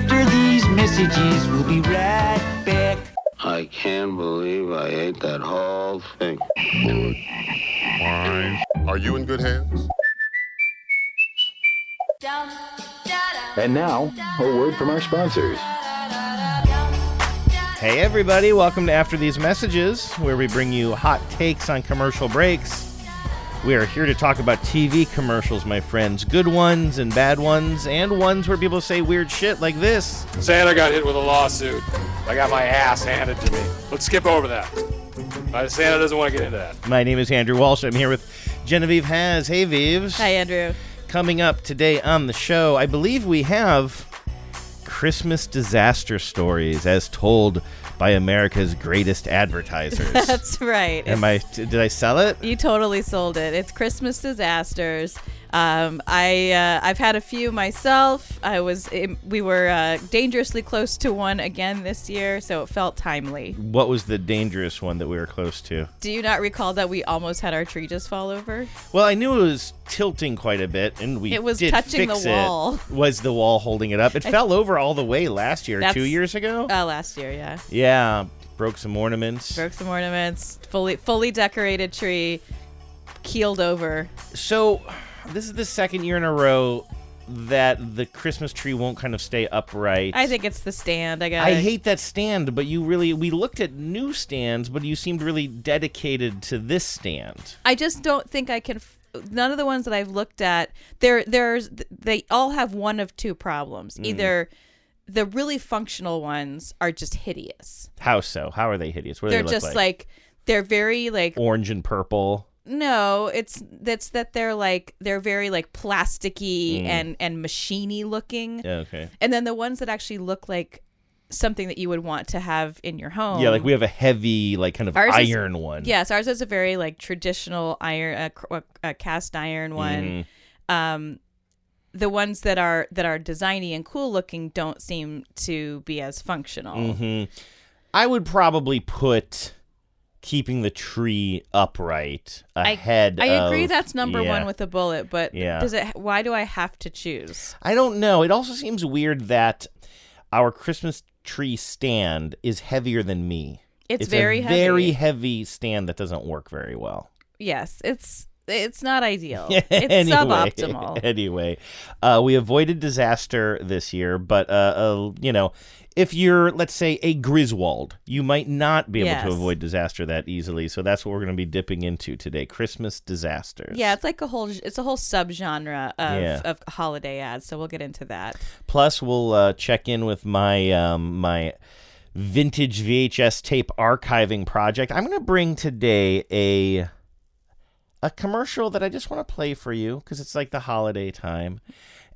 after these messages. We'll be right back. I can't believe I ate that whole thing. Are you in good hands? And now, a word from our sponsors. Hey, everybody, welcome to After These Messages, where we bring you hot takes on commercial breaks. We are here to talk about TV commercials, my friends. Good ones and bad ones, and ones where people say weird shit like this. Santa got hit with a lawsuit. I got my ass handed to me. Let's skip over that. Uh, Santa doesn't want to get into that. My name is Andrew Walsh. I'm here with Genevieve Has. Hey, Vives. Hi, Andrew. Coming up today on the show, I believe we have Christmas disaster stories as told by America's greatest advertisers. That's right. Am I? Did I sell it? You totally sold it. It's Christmas disasters. Um, I uh, I've had a few myself. I was we were uh, dangerously close to one again this year, so it felt timely. What was the dangerous one that we were close to? Do you not recall that we almost had our tree just fall over? Well, I knew it was tilting quite a bit, and we it was did touching fix the wall. It. Was the wall holding it up? It fell over all the way last year, That's- two years ago. Uh, last year, yeah. yeah, broke some ornaments. Broke some ornaments. Fully fully decorated tree, keeled over. So, this is the second year in a row that the Christmas tree won't kind of stay upright. I think it's the stand. I got. I hate that stand, but you really we looked at new stands, but you seemed really dedicated to this stand. I just don't think I can. F- none of the ones that I've looked at, there, there's, they all have one of two problems. Mm. Either the really functional ones are just hideous. How so? How are they hideous? What do they're they look just like? like they're very like orange and purple. No, it's that's that they're like they're very like plasticky Mm. and and machiney looking. Yeah, okay. And then the ones that actually look like something that you would want to have in your home. Yeah, like we have a heavy, like kind of Ours is- iron one. Yes, ours is a very like traditional iron, uh, cr- uh, uh, cast iron one. Mhm. Um, the ones that are that are designy and cool looking don't seem to be as functional. Mhm. I would probably put keeping the tree upright ahead. I agree of- that's number yeah. one with a bullet, but Yeah. does it? Why do I have to choose? I don't know. It also seems weird that our Christmas tree stand is heavier than me. It's, a very heavy. very heavy stand that doesn't work very well. yes. It's it's not ideal. Anyway- It's suboptimal. Anyway, uh, we avoided disaster this year, but uh, uh, you know, if you're let's say a Griswold, you might not be able Yes. to avoid disaster that easily. So that's what we're going to be dipping into today: Christmas disasters. Yeah, it's like a whole it's a whole subgenre of Yeah. of holiday ads. So we'll get into that. Plus, we'll uh, check in with my um, my vintage VHS tape archiving project. I'm going to bring today a a commercial that I just want to play for you because it's like the holiday time.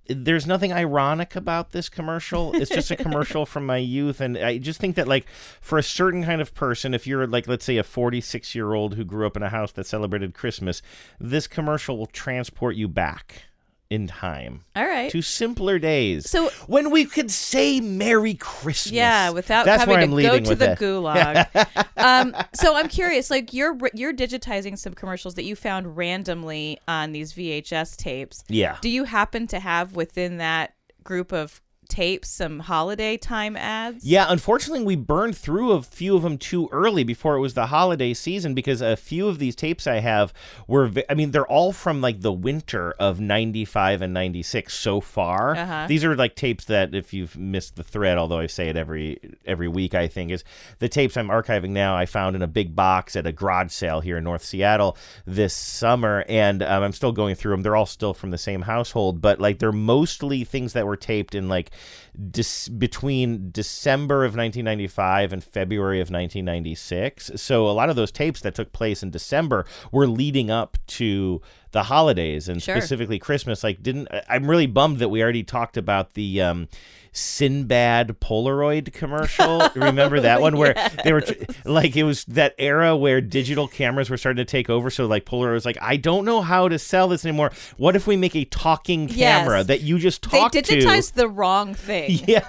There's nothing ironic about this commercial. It's just a commercial from my youth, and I just think that like for a certain kind of person, if you're like let's say a 46 year old who grew up in a house that celebrated Christmas, this commercial will transport you back in time All right. to simpler days. So- when we could say Merry Christmas, Yeah, without That's having to go to the gulag. um, so I'm curious, like you're you're digitizing some commercials that you found randomly on these VHS tapes. Yeah. Do you happen to have within that group of tapes some holiday time ads? Yeah, unfortunately, we burned through a few of them too early before it was the holiday season because a few of these tapes I have were, I mean, they're all from like the winter of 95 and 96 so far. Uh-huh. These are like tapes that, if you've missed the thread, although I say it every every week, I think, is the tapes I'm archiving now I found in a big box at a garage sale here in North Seattle this summer. And um, I'm still going through them. They're all still from the same household, but like they're mostly things that were taped in like dis- between December of 1995 and February of 1996. So a lot of those tapes that took place in December were leading up to the holidays and Sure. specifically Christmas. Like, didn't I'm really bummed that we already talked about the um, Sinbad Polaroid commercial. Remember that one where they were tr- like it was that era where digital cameras were starting to take over. So like Polaroid was like, I don't know how to sell this anymore. What if we make a talking camera Yes. that you just talk to? They digitized the wrong thing. Yeah,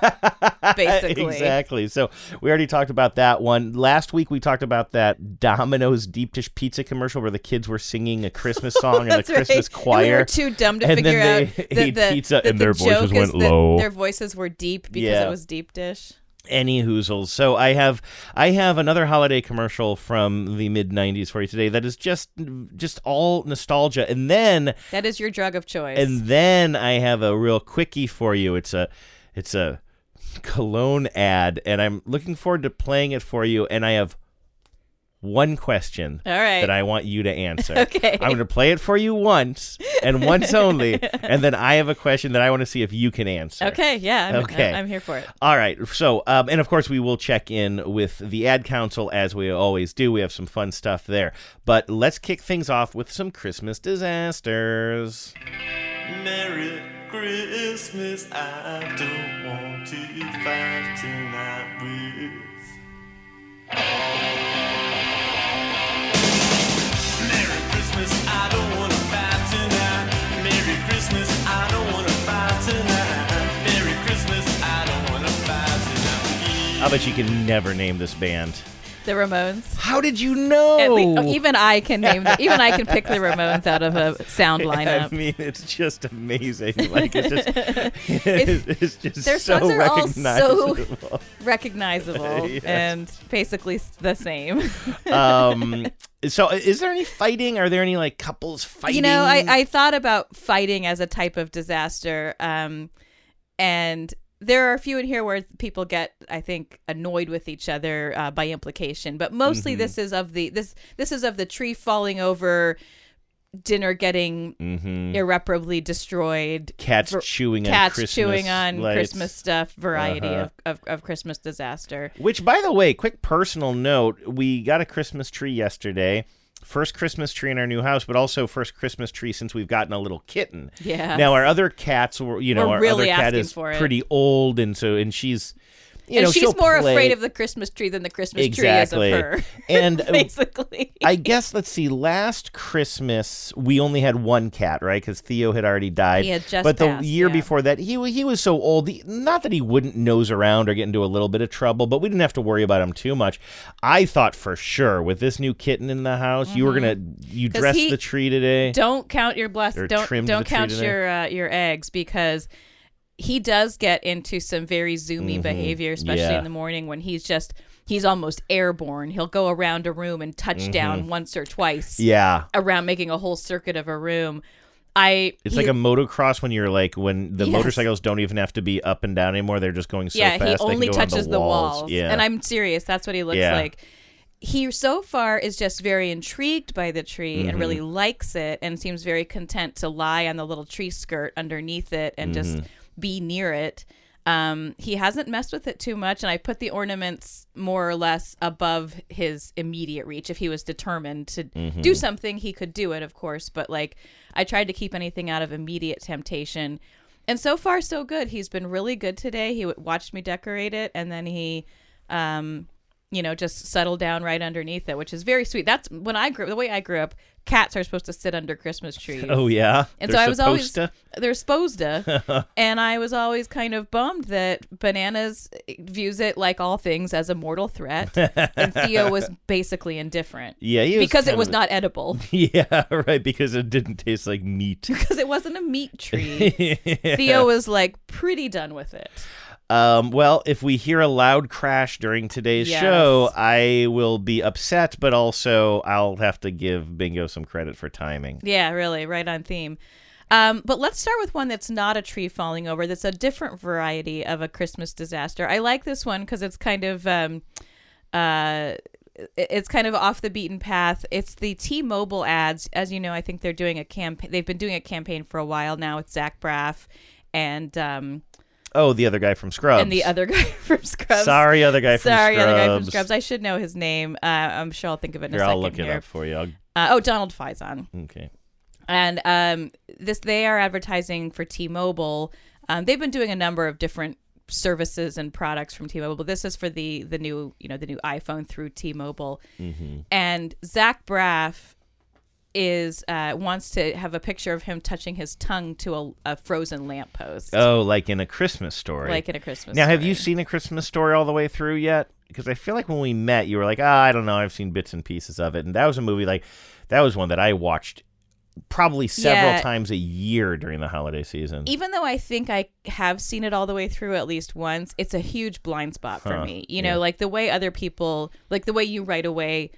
Basically. exactly. So we already talked about that one last week. We talked about that Domino's deep dish pizza commercial where the kids were singing a Christmas song in the Christmas right. And we choir. were too dumb to And figure out ate the, pizza that and the their voices went low. Their voices were deep because Yeah. it was deep dish. any hoozles. So I have I have another holiday commercial from the mid '90s for you today that is just just all nostalgia, and then That is your drug of choice. and then I have a real quickie for you. It's a it's a cologne ad, and I'm looking forward to playing it for you. And I have one question All right. that I want you to answer. Okay. I'm going to play it for you once and once only, and then I have a question that I want to see if you can answer. okay, yeah. I'm, Okay. I'm here for it. All right. So, um, and of course, we will check in with the ad council as we always do. We have some fun stuff there. But let's kick things off with some Christmas disasters. Merry Christmas, I don't want to fight tonight with. I bet you can never name this band. The Ramones. How did you know? At lea- oh, even I can name. The, even I can pick the Ramones out of a sound lineup. I mean, it's just amazing. Like it's just, it's, just Their so songs are all so- recognizable. Recognizable Yes. and basically the same. um, so, is there any fighting? Are there any like couples fighting? You know, I, I thought about fighting as a type of disaster. Um, and there are a few in here where people get, I think, annoyed with each other uh, by implication. But mostly, Mm-hmm. this is of the this this is of the tree falling over, dinner getting Mhm. irreparably destroyed, cats ver- chewing on Christmas chewing on lights. Christmas stuff, variety Uh-huh. of, of, of Christmas disaster. Which, by the way, quick personal note: we got a Christmas tree yesterday. First Christmas tree in our new house, but also first Christmas tree since we've gotten a little kitten. Yeah. Now our other cats were, you know, We're our really other cat is pretty old, and so and she's, you and know, she's more play- afraid of the Christmas tree than the Christmas exactly. tree is of her. And uh, basically. I guess let's see. Last Christmas we only had one cat, right? Because Theo had already died. He had just But the passed, year yeah. before that, he he was so old. he- Not that he wouldn't nose around or get into a little bit of trouble, but we didn't have to worry about him too much. I thought for sure with this new kitten in the house, you were gonna you Mm-hmm. 'Cause dressed the tree today. don't count your blessings. Don't don't count your uh, your eggs because he does get into some very zoomy behavior especially Mm-hmm. Yeah. in the morning when he's just he's almost airborne he'll go around a room and touch Mm-hmm. down once or twice Yeah. around making a whole circuit of a room i It's he- like a motocross when you're like when the Yes. motorcycles don't even have to be up and down anymore; they're just going so yeah fast. he only on touches the the walls. walls Yeah, and i'm serious that's what he looks Yeah. like he so far is just very intrigued by the tree and really Mm-hmm. likes it and seems very content to lie on the little tree skirt underneath it and just Mm-hmm. Be near it. Um, he hasn't messed with it too much and i put the ornaments more or less above his immediate reach. If he was determined to Mm-hmm. do something he could do it of course but like i tried to keep anything out of immediate temptation. And so far so good. He's been really good today. He w- watched me decorate it and then he um you know just settled down right underneath it which is very sweet. That's when i grew the way i grew up cats are supposed to sit under christmas trees Oh yeah, and They're so I was always supposed they're supposed to, and I was always kind of bummed that Bananas views it like all things as a mortal threat, and Theo was basically indifferent. Yeah, he was because it was of- not edible Yeah, right. Because it didn't taste like meat. because it wasn't a meat tree. Theo was like pretty done with it. Um, well, if we hear a loud crash during today's Yes. show, I will be upset, but also I'll have to give Bingo some credit for timing. Yeah, really, right on theme. Um, but let's start with one that's not a tree falling over. That's a different variety of a Christmas disaster. I like this one because it's kind of, um, uh, it's kind of off the beaten path. It's the T-Mobile ads. As you know, I think they're doing a campaign. They've been doing a campaign for a while now with Zach Braff and um, Oh, the other guy from Scrubs. and the other guy from Scrubs. Sorry, other guy from Sorry, Scrubs. other guy from Scrubs. I should know his name. Uh, I'm sure I'll think of it in Here, a 2nd I'll look here. it up for you. Uh, oh, Donald Faison okay. and um, this they are advertising for T-Mobile. Um, they've been doing a number of different services and products from T-Mobile, but this is for the the new you know the new iPhone through T-Mobile. And Zach Braff is uh, wants to have a picture of him touching his tongue to a, a frozen lamppost, Oh, like in a Christmas story. like in a Christmas. now, have you seen a Christmas story all the way through yet? Because I feel like when we met, you were like, "Ah, I don't know. I've seen bits and pieces of it." And that was a movie like that was one that I watched probably several Yeah. times a year during the holiday season. even though I think I have seen it all the way through at least once, it's a huge blind spot for Huh, me. You know, yeah. like the way other people, like the way you right away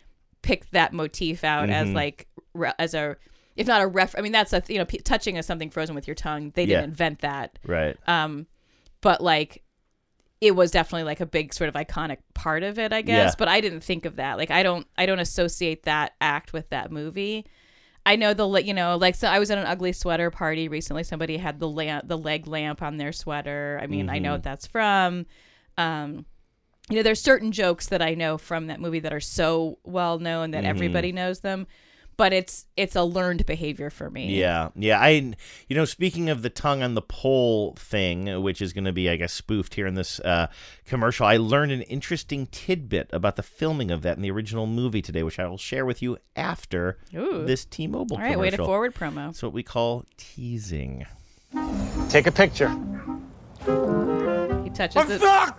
pick that motif out as Mhm. like re- as a, if not a ref. I mean, that's a you know p- touching of something frozen with your tongue. They didn't Yeah. invent that. right. Um, but like. It was definitely like a big sort of iconic part of it, I guess. Yeah. But I didn't think of that. Like I don't, I don't associate that act with that movie. I know the you know like so I was at an ugly sweater party recently. Somebody had the lamp, the leg lamp on their sweater. I mean, I know Mhm. what that's from. Um, you know, there's certain jokes that I know from that movie that are so well known that Mhm. everybody knows them, but it's it's a learned behavior for me. Yeah, yeah. I, you know, speaking of the tongue on the pole thing, which is going to be, I guess, spoofed here in this uh, commercial, I learned an interesting tidbit about the filming of that in the original movie today, which I will share with you after Ooh. this T-Mobile All right, commercial. way to forward promo. It's what we call teasing. Take a picture. He touches the. Is that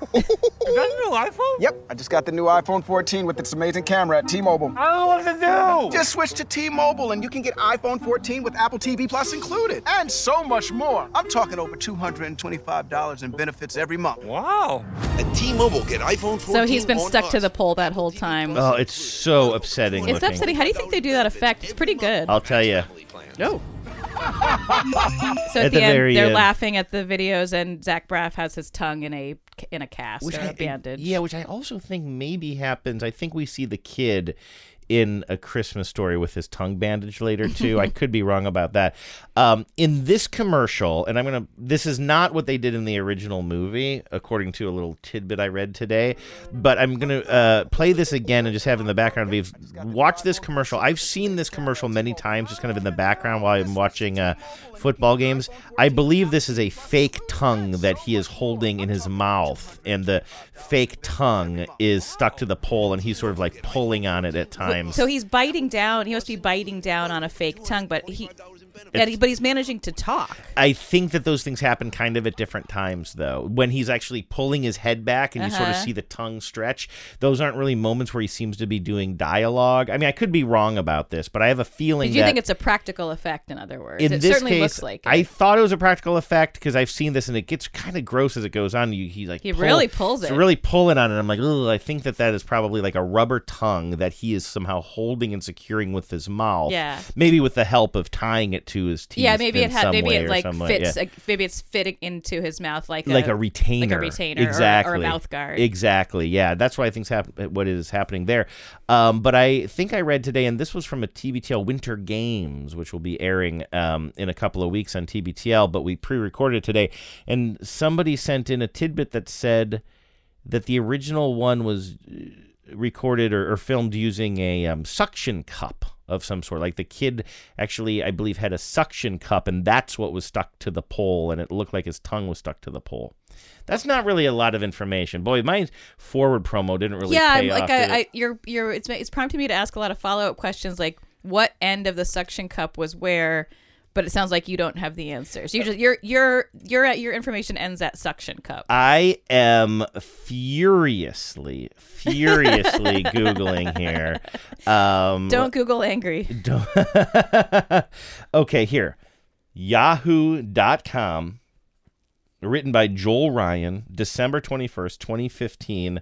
a new iPhone? Yep, I just got the new iPhone 14 with its amazing camera at T-Mobile. I don't know what to do. Just switch to T-Mobile and you can get iPhone 14 with Apple TV Plus included. And so much more. I'm talking over $225 in benefits every month. Wow. At T-Mobile, get iPhone 14 So he's been on stuck to the pole that whole time. Oh, it's so upsetting. it's looking. upsetting. How do you think they do that effect? It's pretty good. I'll tell you. No. So At at, the the, end, very they're end. laughing at the videos, and Zach Braff has his tongue in a in a cast or a bandage. Yeah, which I also think maybe happens. I think we see the kid in a Christmas story with his tongue bandaged later too. I could be wrong about that. Um, in this commercial, and I'm gonna. This is not what they did in the original movie, according to a little tidbit I read today. But I'm gonna uh, play this again and just have in the background. We've watched this commercial. I've seen this commercial many times, just kind of in the background while I'm watching uh, football games. I believe this is a fake tongue that he is holding in his mouth, and the fake tongue is stuck to the pole, and he's sort of like pulling on it at times. So he's biting down. He must be biting down on a fake tongue, but he, but he's managing to talk. I think that those things happen kind of at different times, though. When he's actually pulling his head back and you sort of Uh-huh. see the tongue stretch, those aren't really moments where he seems to be doing dialogue. I mean, I could be wrong about this, but I have a feeling Do you think it's a practical effect? In other words, in it this certainly case, looks like. It. I thought it was a practical effect because I've seen this and it gets kind of gross as it goes on. You, he like He really pulls it. really pulling on it. I'm like, oh, I think that that is probably like a rubber tongue that he is somehow holding and securing with his mouth. Yeah. maybe with the help of tying it to his teeth. yeah, maybe it had. Maybe it like fits. Yeah. like, maybe it's fitting into his mouth like like a, a retainer, like a retainer, exactly, or, a mouth guard. exactly. Yeah, that's what I think's happen- what is happening there. Um, but I think I read today, and this was from a TBTL Winter Games, which will be airing um, in a couple of weeks on TBTL. But we pre-recorded today, and somebody sent in a tidbit that said that the original one was uh, recorded or, or filmed using a um, suction cup of some sort. Like the kid actually, I believe, had a suction cup, and that's what was stuck to the pole, and it looked like his tongue was stuck to the pole. That's not really a lot of information. Boy, my forward promo didn't really yeah, I'm- like off. I. I, you're, you're. It's it's prompting me to ask a lot of follow up questions, like what end of the suction cup was where. But it sounds like you don't have the answers. You just your your your your information ends at suction cup. I am furiously, furiously googling here. Um, Don't Google angry. Don't. okay, here. Yahoo.com. Written by Joel Ryan, December 21st, 2015.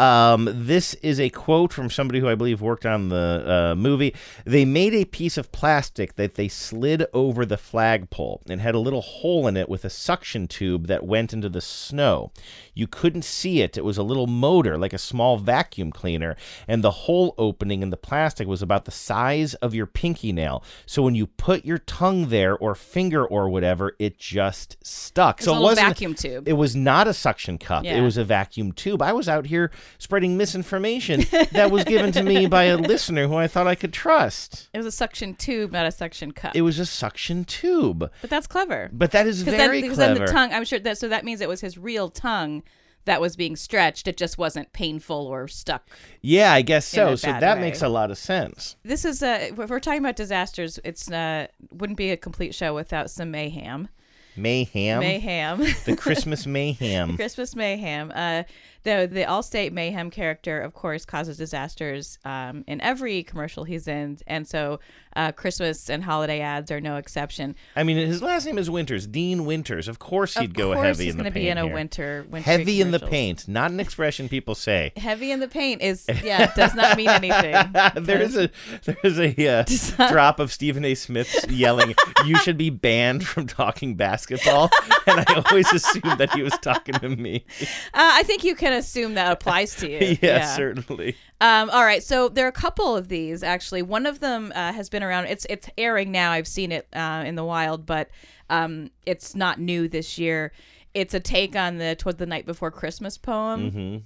Um, this is a quote from somebody who I believe worked on the uh, movie. They made a piece of plastic that they slid over the flagpole and had a little hole in it with a suction tube that went into the snow. You couldn't see it. It was a little motor, like a small vacuum cleaner, and the hole opening in the plastic was about the size of your pinky nail. So when you put your tongue there or finger or whatever, it just stuck. So a it wasn't vacuum tube. It was not a suction cup. It was a vacuum tube. I was out here spreading misinformation that was given to me by a listener who I thought I could trust. It was a suction tube, not a suction cup. It was a suction tube. but that's clever. But that is very then, because then the tongue. I'm sure that. So that means it was his real tongue that was being stretched. It just wasn't painful or stuck. yeah, I guess so. So that way. makes a lot of sense. This is uh, if we're talking about disasters. It's uh, wouldn't be a complete show without some mayhem. Mayhem. Mayhem. The Christmas mayhem. Christmas mayhem. Uh, the the Allstate mayhem character, of course, causes disasters um, in every commercial he's in, and so uh, Christmas and holiday ads are no exception. I mean, his last name is Winters, Dean Winters. Of course, he'd of go course heavy in the paint. be in a here. winter, Heavy in the paint, not an expression people say. Heavy in the paint is yeah does not mean anything. there is a there is a uh, drop of Stephen A. Smith yelling, "You should be banned from talking basketball," and I always assumed that he was talking to me. Uh, I think you can assume that applies to you. yeah, certainly. Um, all right, so there are a couple of these actually. One of them uh, has been around. It's it's airing now. I've seen it uh, in the wild, but um, it's not new this year. It's a take on the "Twas the Night Before Christmas" poem, hmm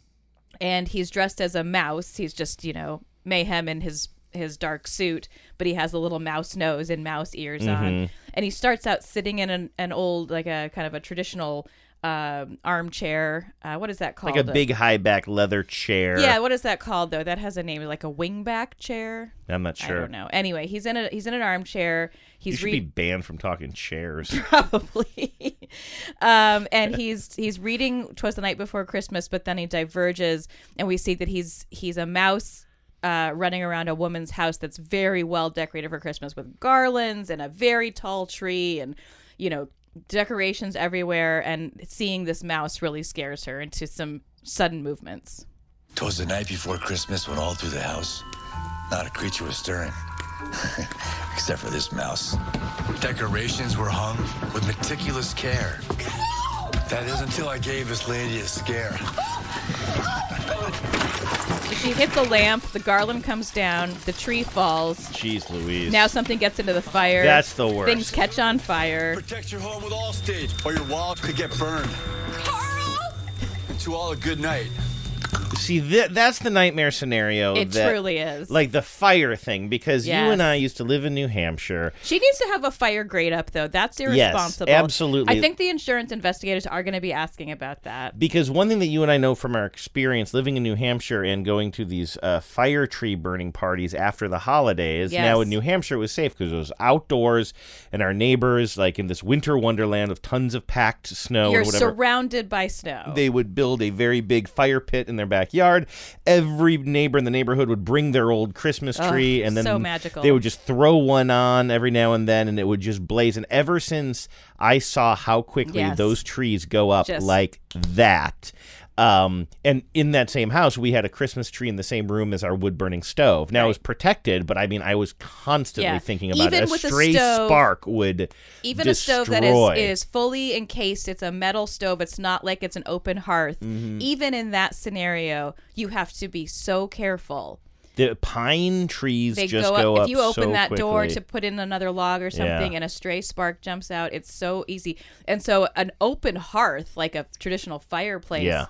and he's dressed as a mouse. He's just you know mayhem in his his dark suit, but he has a little mouse nose and mouse ears on, Mhm. and he starts out sitting in an, an old like a kind of a traditional um, armchair. Uh, what is that called? Like a big high back leather chair. Yeah, what is that called though? That has a name, like a wingback chair. I'm not sure. I don't know. Anyway, he's in a he's in an armchair. You He's should re- be banned from talking chairs. probably, um, and he's he's reading "Twas the Night Before Christmas," but then he diverges, and we see that he's he's a mouse. Uh, running around a woman's house that's very well decorated for Christmas with garlands and a very tall tree and, you know, decorations everywhere. And seeing this mouse really scares her into some sudden movements. Twas the night before Christmas when all through the house, not a creature was stirring. Except for this mouse. Decorations were hung with meticulous care. That is until I gave this lady a scare. She hits a lamp, the garland comes down, the tree falls. Jeez Louise. Now something gets into the fire. That's the worst. Things catch on fire. Protect your home with Allstate, or your wallet could get burned. And to all a good night. See, th- that's the nightmare scenario. It that- truly is. Like the fire thing, because you and I used to live in New Hampshire. She needs to have a fire grate up, though. That's irresponsible. Yes, absolutely. I think the insurance investigators are going to be asking about that. Because one thing that you and I know from our experience living in New Hampshire and going to these uh, fire tree burning parties after the holidays, now in New Hampshire it was safe because it was outdoors and our neighbors, like in this winter wonderland of tons of packed snow You're surrounded by snow. They would build a very big fire pit in their backyard. Every neighbor in the neighborhood would bring their old Christmas tree, and then so magical. they would just throw one on every now and then, and it would just blaze. And ever since I saw how quickly Yes. those trees go up Just- like that. Um, and in that same house, we had a Christmas tree in the same room as our wood burning stove. Now it was protected, but I mean, I was constantly Yeah. thinking about Even it. A with a stray stove- spark would Even destroy. a stove that is, is fully encased, it's a metal stove. It's not like it's an open hearth. Mhm. Even in that scenario, you have to be so careful. the pine trees They just go up. go if you open so that door to put in another log or Yeah. something, and a stray spark jumps out, it's so easy. And so, an open hearth, like a traditional fireplace, Yeah.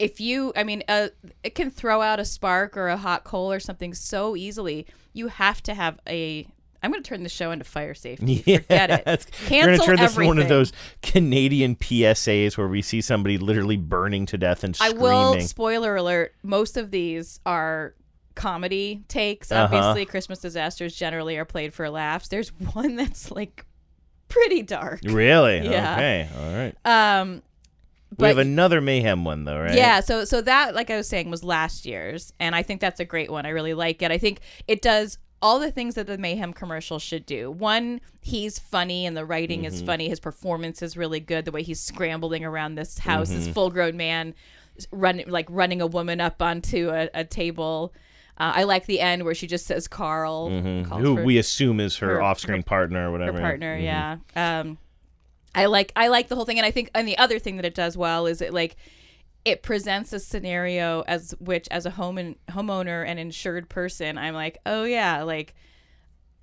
If you, I mean, uh, it can throw out a spark or a hot coal or something so easily. You have to have a. I'm going to turn the show into fire safety. Forget it. Cancel We're gonna turn this everything. into one of those Canadian PSAs where we see somebody literally burning to death and I will spoiler alert. Most of these are comedy takes. Uh-huh. Obviously, Christmas disasters generally are played for laughs. There's one that's like pretty dark. Really? Yeah. Okay. All right. Um, we have another mayhem one though, right? Yeah, so so that like I was saying was last year's and I think that's a great one. I really like it. I think it does all the things that the Mayhem commercial should do. One, he's funny and the writing is Mhm. funny. His performance is really good. The way he's scrambling around this house, this Mhm. full-grown man running like running a woman up onto a, a table. Uh, I like the end where she just says Carl, Mhm. Who we assume is her, her- off-screen partner or whatever. her partner Mhm. yeah um i like i like the whole thing and i think and the other thing that it does well is it like it presents a scenario as which as a home and homeowner and insured person i'm like oh yeah like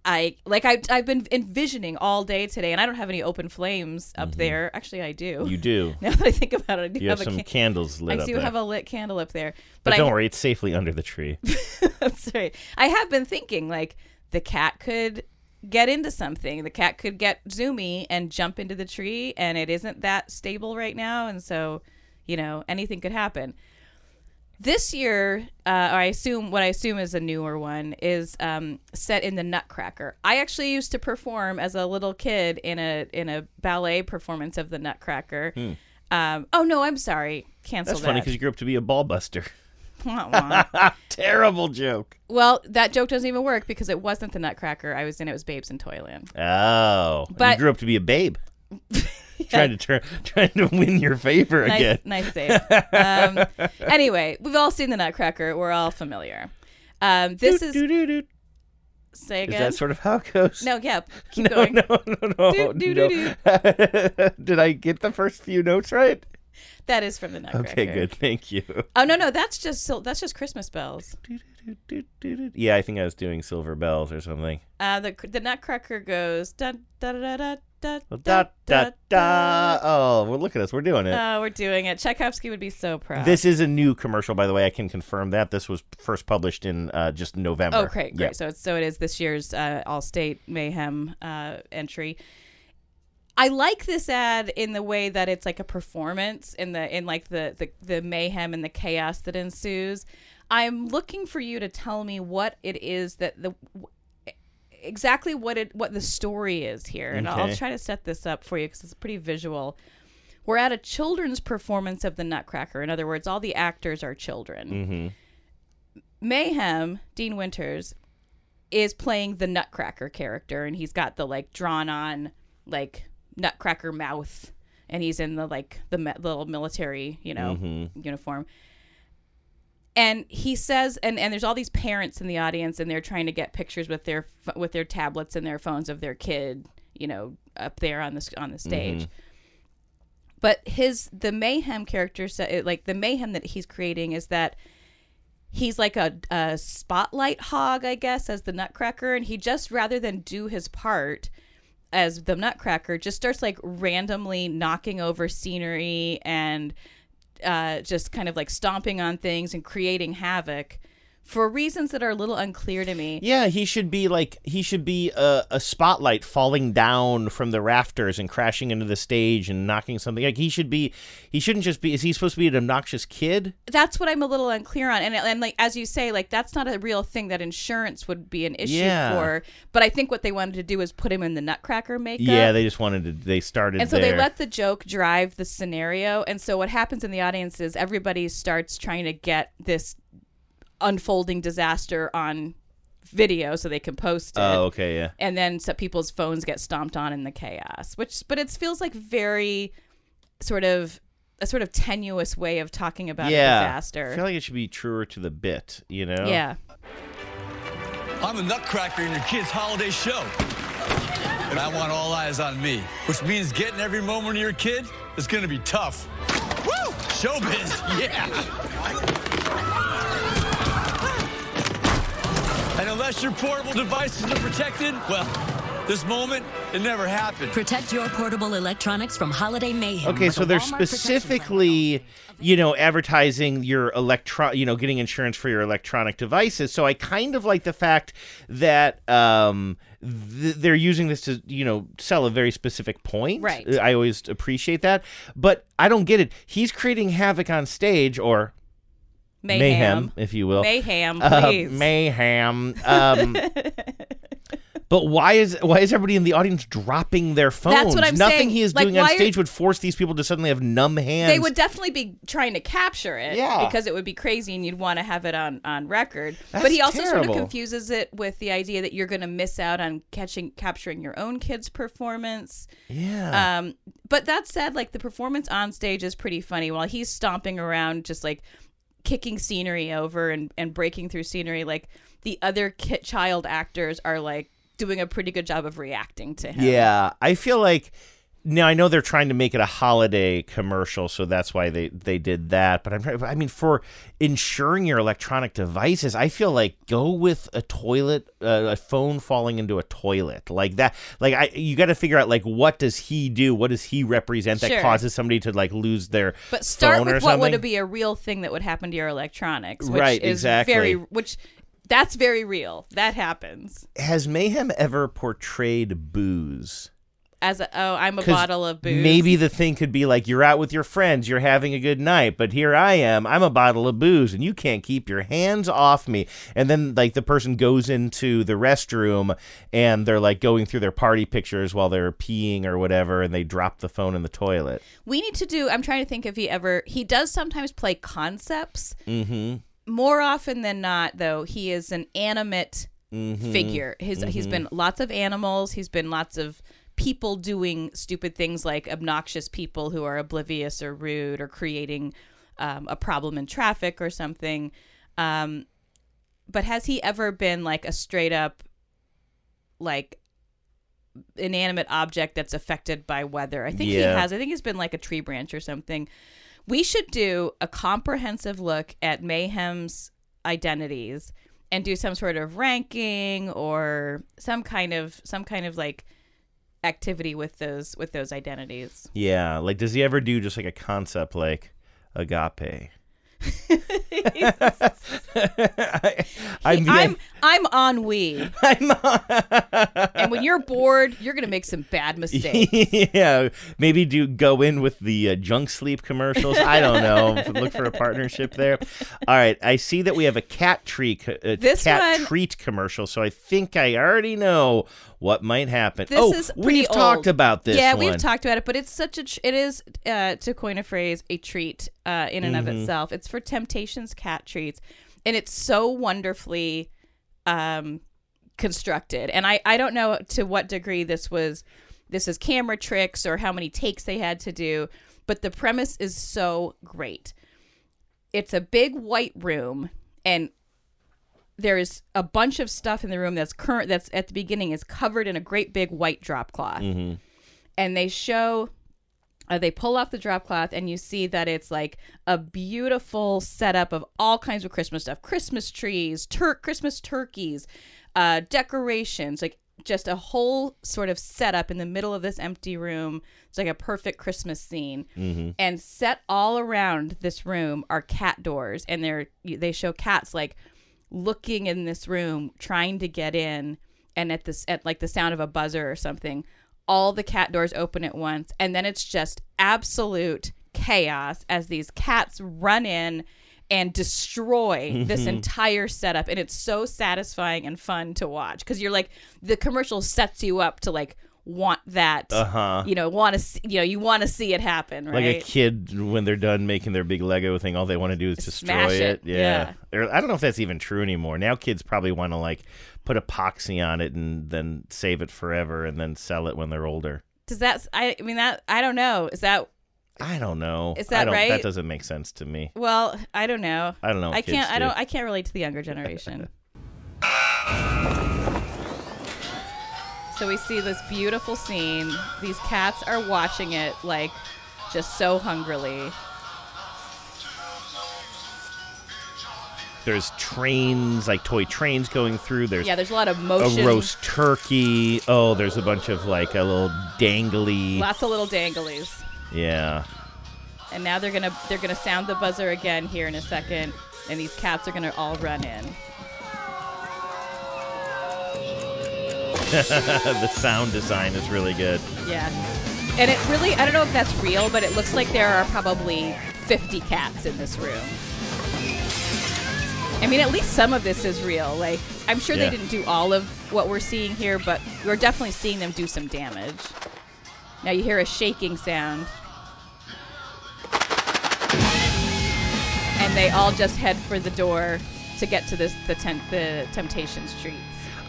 I like I I've been envisioning all day today, and I don't have any open flames up there. Actually, I do. Mm-hmm. You do. Now that I think about it, I do You have a some can- candles lit I up do have a lit candle up there, But, but, don't I, worry, it's safely under the tree. That's right. I have been thinking like the cat could get into something. The cat could get zoomy and jump into the tree, and it isn't that stable right now, and so you know anything could happen. This year, uh, or I assume what I assume is a newer one, is um, set in the Nutcracker. I actually used to perform as a little kid in a in a ballet performance of the Nutcracker. Hmm. Um, oh no, I'm sorry, cancel That's funny because you grew up to be a ball buster. Terrible joke. well, that joke doesn't even work because it wasn't the Nutcracker I was in. It was Babes in Toyland. Oh, But- you grew up to be a babe. Trying to turn, trying to win your favor nice, again. nice save. um, anyway, we've all seen the Nutcracker. We're all familiar. Um, this is say Is again. that sort of how it goes? no, yeah, keep no, going. no, no, no, Do, do, no. do, Did I get the first few notes right? That is from the Nutcracker. Okay, good. Thank you. Oh no, no, that's just sil- that's just Christmas bells. Yeah, I think I was doing Silver Bells or something. Uh, the the Nutcracker goes da da da da da da Da da. Oh, well, look at us. We're doing it. Oh, we're doing it. Tchaikovsky would be so proud. This is a new commercial, by the way. I can confirm that this was first published in uh, just November. Oh, great, great. Yeah. So it's so it is this year's uh, Allstate Mayhem uh, entry. I like this ad in the way that it's like a performance in the in like the the, the mayhem and the chaos that ensues. I'm looking for you to tell me what it is that the exactly what it what the story is here, and I'll Okay. try to set this up for you because it's pretty visual. We're at a children's performance of the Nutcracker. In other words, all the actors are children. Mm-hmm. Mayhem, Dean Winters, is playing the Nutcracker character, and he's got the like drawn on like Nutcracker mouth, and he's in the like the me- little military, you know, Mhm. uniform. And he says, and, and there's all these parents in the audience, and they're trying to get pictures with their with their tablets and their phones of their kid, you know, up there on the on the stage. Mhm. But his the mayhem character, like the mayhem that he's creating, is that he's like a, a spotlight hog, I guess, as the Nutcracker, and he just rather than do his part as the Nutcracker, just starts like randomly knocking over scenery and uh, just kind of like stomping on things and creating havoc for reasons that are a little unclear to me. Yeah, he should be like he should be a, a spotlight falling down from the rafters and crashing into the stage and knocking something. Like he should be, he shouldn't just be. Is he supposed to be an obnoxious kid? That's what I'm a little unclear on, and and like as you say, like that's not a real thing that insurance would be an issue Yeah. for. But I think what they wanted to do is put him in the Nutcracker makeup. Yeah, they just wanted to. They started and so there. they let the joke drive the scenario and so what happens in the audience is everybody starts trying to get this unfolding disaster on video so they can post it Oh, okay, yeah. and then so people's phones get stomped on in the chaos which but it feels like very sort of a sort of tenuous way of talking about yeah, a disaster I feel like it should be truer to the bit. You know. yeah I'm a Nutcracker in your kid's holiday show. And I want all eyes on me, which means getting every moment of your kid is gonna be tough. Woo! Showbiz, yeah! And unless your portable devices are protected, well, this moment, it never happened. Protect your portable electronics from holiday mayhem. Okay, so they're Walmart specifically, you know, advertising your electro, you know, getting insurance for your electronic devices. So I kind of like the fact that um, th- they're using this to, you know, sell a very specific point. Right. I always appreciate that, but I don't get it. He's creating havoc on stage, or mayhem, mayhem if you will. mayhem Uh, please mayhem. Um, but why is why is everybody in the audience dropping their phones? That's what I'm Nothing saying. he is Like, doing on why are- stage would force these people to suddenly have numb hands. they would definitely be trying to capture it Yeah. because it would be crazy and you'd want to have it on on record That's but he also sort of confuses it with the idea that you're going to miss out on catching capturing your own kid's performance Yeah. um but that said like the performance on stage is pretty funny while he's stomping around just like kicking scenery over and and breaking through scenery like the other child actors are like doing a pretty good job of reacting to him. Yeah, I feel like now I know they're trying to make it a holiday commercial, so that's why they they did that. But I'm I mean, for insuring your electronic devices, I feel like go with a toilet, uh, a phone falling into a toilet like that. Like I, you got to figure out like what does he do? What does he represent that Sure. causes somebody to like lose their But start with what would be a real thing that would happen to your electronics, which Right, is exactly. very which that's very real. That happens. Has Mayhem ever portrayed booze? As a oh, I'm a bottle of booze. Maybe the thing could be like you're out with your friends, you're having a good night, but here I am, I'm a bottle of booze, and you can't keep your hands off me. And then like the person goes into the restroom and they're like going through their party pictures while they're peeing or whatever, and they drop the phone in the toilet. we need to do. I'm trying to think if he ever. He does sometimes play concepts. Mm-hmm. More often than not, though, he is an animate Mhm. figure. His he's Mhm. He's been lots of animals. He's been lots of people doing stupid things like obnoxious people who are oblivious or rude or creating um, a problem in traffic or something. Um, but has he ever been like a straight up like inanimate object that's affected by weather? I think he has. I think he's been like a tree branch or something. We should do a comprehensive look at Mayhem's identities and do some sort of ranking or some kind of some kind of like activity with those with those identities. Yeah, like does he ever do just like a concept like agape? I, mean, I'm I'm ennui. I'm and when you're bored, you're gonna make some bad mistakes. yeah, maybe do go in with the uh, junk sleep commercials. I don't know. Look for a partnership there. All right, I see that we have a cat treat, co- uh, This cat one- treat commercial. So I think I already know what might happen. This oh, is we've talked about this. Yeah, one. we've talked about it, but it's such a tr- it is uh, to coin a phrase a treat uh, in and of Mhm. itself. It's for Temptations cat treats, and it's so wonderfully um, constructed. And I I don't know to what degree this was this is camera tricks or how many takes they had to do, but the premise is so great. It's a big white room and there's a bunch of stuff in the room that's current that's at the beginning is covered in a great big white drop cloth Mm-hmm. and they show uh, they pull off the drop cloth and you see that it's like a beautiful setup of all kinds of christmas stuff. Christmas trees tur- christmas turkeys uh, decorations like just a whole sort of setup in the middle of this empty room. It's like a perfect christmas scene. Mm-hmm. and set all around this room are cat doors and they're they show cats like looking in this room trying to get in and at this at like the sound of a buzzer or something all the cat doors open at once and then it's just absolute chaos as these cats run in and destroy this Mhm. entire setup and it's so satisfying and fun to watch because you're like the commercial sets you up to like want that Uh-huh. you know want to see you know you want to see it happen right Like a kid when they're done making their big Lego thing, all they want to do is destroy it. it, Yeah. Or, I don't know if that's even true anymore. Now kids probably want to like put epoxy on it and then save it forever and then sell it when they're older. does that i I mean that i don't know is that I don't know. Is that right? That doesn't make sense to me. Well, I don't know. I don't know I can't. I do. don't. I can't relate to the younger generation. so we see this beautiful scene. These cats are watching it like just so hungrily. There's trains, like toy trains going through. There's Yeah, there's a lot of motion. A roast turkey. Oh, there's a bunch of like a little dangly. Lots of little danglies. Yeah. And now they're gonna they're gonna sound the buzzer again here in a second, and these cats are gonna all run in. the sound design is really good. Yeah. And it really, I don't know if that's real, but it looks like there are probably 50 cats in this room. I mean, at least some of this is real. Like, I'm sure Yeah. they didn't do all of what we're seeing here, but we're definitely seeing them do some damage. Now you hear a shaking sound. And they all just head for the door to get to this the tent the Temptations treats.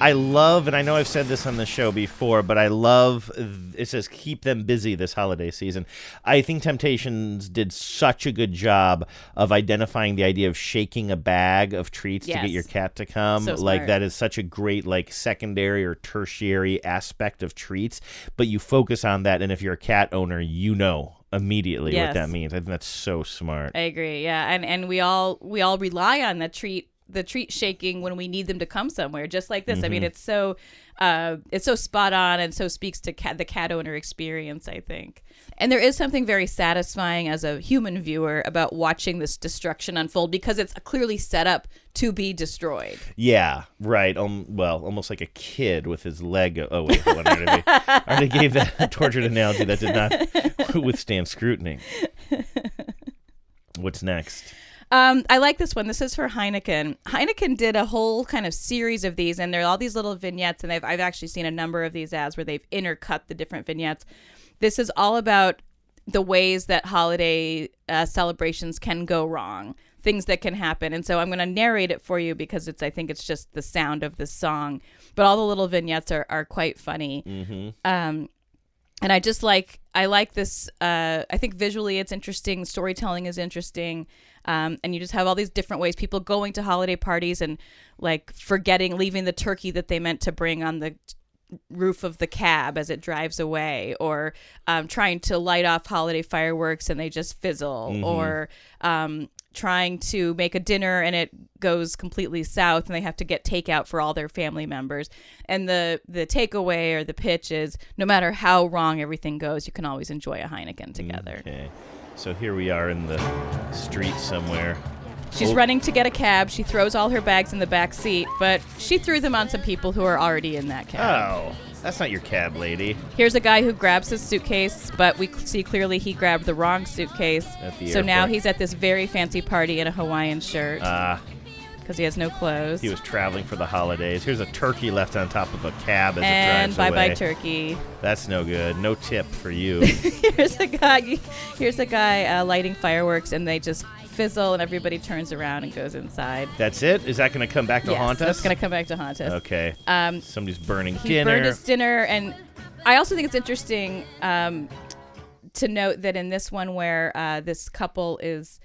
I love, and I know I've said this on the show before, but I love it says keep them busy this holiday season. I think Temptations did such a good job of identifying the idea of shaking a bag of treats to get your cat to come. So like that is such a great like secondary or tertiary aspect of treats, but you focus on that and if you're a cat owner, you know immediately what that means. I think that's so smart. I agree. Yeah, and and we all we all rely on the treat the treat shaking when we need them to come somewhere, just like this. I mean, Mhm. it's so uh, it's so spot on and so speaks to cat, the cat owner experience. I think, and there is something very satisfying as a human viewer about watching this destruction unfold because it's clearly set up to be destroyed. Yeah, right. Um, well, almost like a kid with his leg. Oh wait, hold on. I already, I already gave that tortured analogy that did not withstand scrutiny. What's next? Um, I like this one. This is for Heineken. Heineken did a whole kind of series of these, and there are all these little vignettes, and they've, I've actually seen a number of these ads where they've intercut the different vignettes. This is all about the ways that holiday uh, celebrations can go wrong, things that can happen. And so I'm going to narrate it for you because it's I think it's just the sound of the song, but all the little vignettes are, are quite funny. Mm-hmm. Um, and I just like I like this. Uh, I think visually it's interesting. Storytelling is interesting, um, and you just have all these different ways people going to holiday parties and like forgetting leaving the turkey that they meant to bring on the roof of the cab as it drives away, or um, trying to light off holiday fireworks and they just fizzle, Mhm. or um, trying to make a dinner and it goes completely south and they have to get takeout for all their family members. And the the takeaway or the pitch is no matter how wrong everything goes, you can always enjoy a Heineken together. Okay, so here we are in the street somewhere. She's Oh, running to get a cab. She throws all her bags in the back seat, but she threw them on some people who are already in that cab. Oh, that's not your cab, lady. Here's a guy who grabs his suitcase, but we see clearly he grabbed the wrong suitcase. At the so now airport. he's at this very fancy party in a Hawaiian shirt Ah, because he has no clothes. he was traveling for the holidays. Here's a turkey left on top of a cab as and it drives bye away. bye turkey. That's no good. No tip for you. here's a guy. Here's a guy uh, lighting fireworks, and they just fizzle, and everybody turns around and goes inside. That's it. Is that going to come back to yes, haunt us? that's gonna come back to haunt us. Okay. Um, Somebody's burning he dinner. burned his dinner, and I also think it's interesting um, to note that in this one where uh, this couple is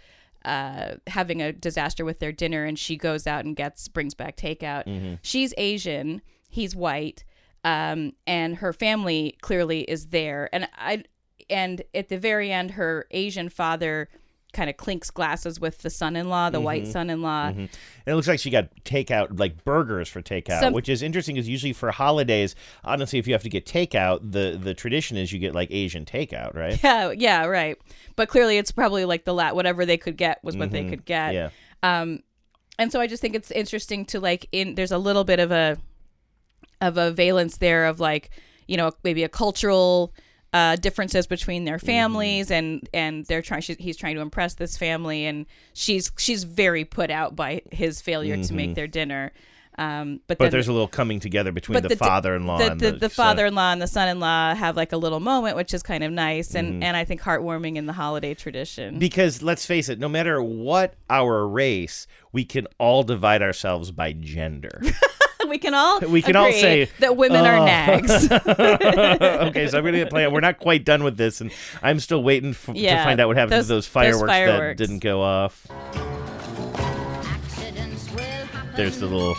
uh, having a disaster with their dinner, and she goes out and gets brings back takeout. Mhm. She's Asian, he's white, um, and her family clearly is there, and I and at the very end, her Asian father kind of clinks glasses with the son-in-law, the white Mhm. son-in-law. Mhm. And it looks like she got takeout, like burgers for takeout, Some- which is interesting because usually for holidays, honestly, if you have to get takeout, the the tradition is you get like Asian takeout, right? Yeah, yeah, right. But clearly, it's probably like the lat whatever they could get was what they Mhm. could get. Yeah. Um, and so I just think it's interesting to like in there's a little bit of a of a valence there of like you know maybe a cultural uh, differences between their families and and they're trying she, he's trying to impress this family and she's she's very put out by his failure to Mhm. make their dinner. Um, but But there's a little coming together between but the, father-in-law the, and the, the, the father-in-law and the son-in-law have like a little moment which is kind of nice and Mhm. and i think heartwarming in the holiday tradition Because let's face it, no matter what our race, we can all divide ourselves by gender. we can all we can all say that women are "Oh." nags okay, so I'm gonna get play. We're not quite done with this, and I'm still waiting f- to find out what happened those- to those those fireworks, fireworks. that didn't go off. There's the little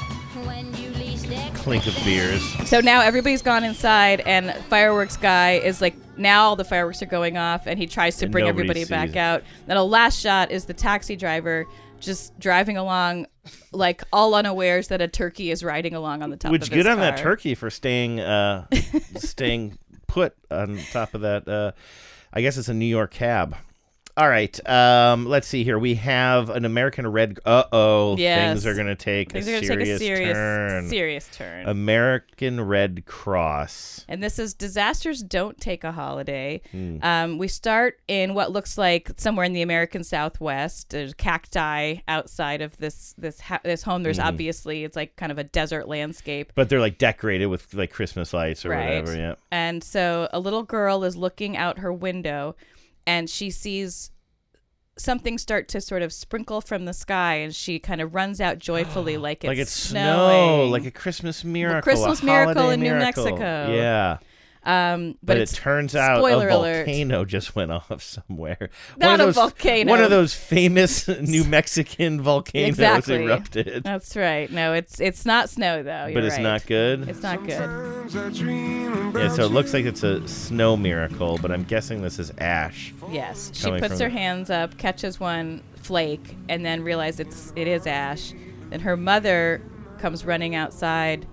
clink of beers. so now everybody's gone inside and fireworks guy is like now all the fireworks are going off and he tries to And bring everybody back it. out then a last shot is the taxi driver just driving along like all unawares that a turkey is riding along on the top Which of good on that turkey for staying uh, staying put on top of that. Uh, I guess it's a New York cab. All right, um, let's see here. We have an American Red. Uh oh, Yes. things are going to take a take a serious serious- turn. serious turn. American Red Cross. And this is disasters don't take a holiday. Hmm. Um, we start in what looks like somewhere in the American Southwest. There's cacti outside of this this ha- this home. There's Mhm. obviously it's like kind of a desert landscape. But they're like decorated with like Christmas lights or right. whatever. Yeah. And so a little girl is looking out her window, and she sees something start to sort of sprinkle from the sky, and she kind of runs out joyfully like it's like it's snowing. snow, like a Christmas miracle, a Christmas miracle holiday in New. Mexico. Yeah. Um, But, but, it turns out spoiler a alert. volcano just went off somewhere. Not one a of those, volcano. One of those famous New Mexican volcanoes exactly erupted. That's right. No, it's it's not snow though. But You're it's right. not good? It's not good. Yeah, so it looks like it's a snow miracle, but I'm guessing this is ash. Yes, she puts her the- hands up, catches one flake, and then realizes it's it is ash. and her mother comes running outside,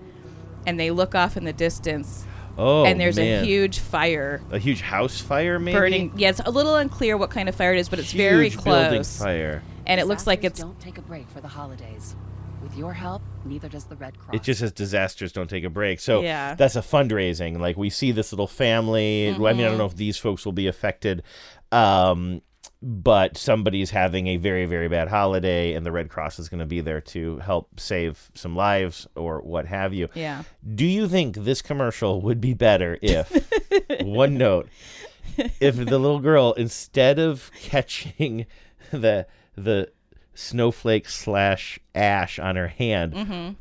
and they look off in the distance, Oh, and there's man. a huge fire a huge house fire, maybe burning. Yeah, it's a little unclear what kind of fire it is, but it's very Huge building close. fire. And it looks like it's Don't take a break for the holidays. With your help, neither does the Red Cross. It just says disasters don't take a break. So Yeah. that's a fundraising. Like we see this little family. I mean, I Mm-hmm. don't know if these folks will be affected, um, but somebody's having a very, very bad holiday, and the Red Cross is going to be there to help save some lives or what have you. Yeah. Do you think this commercial would be better if one note if the little girl instead of catching the the snowflake slash ash on her hand Mhm.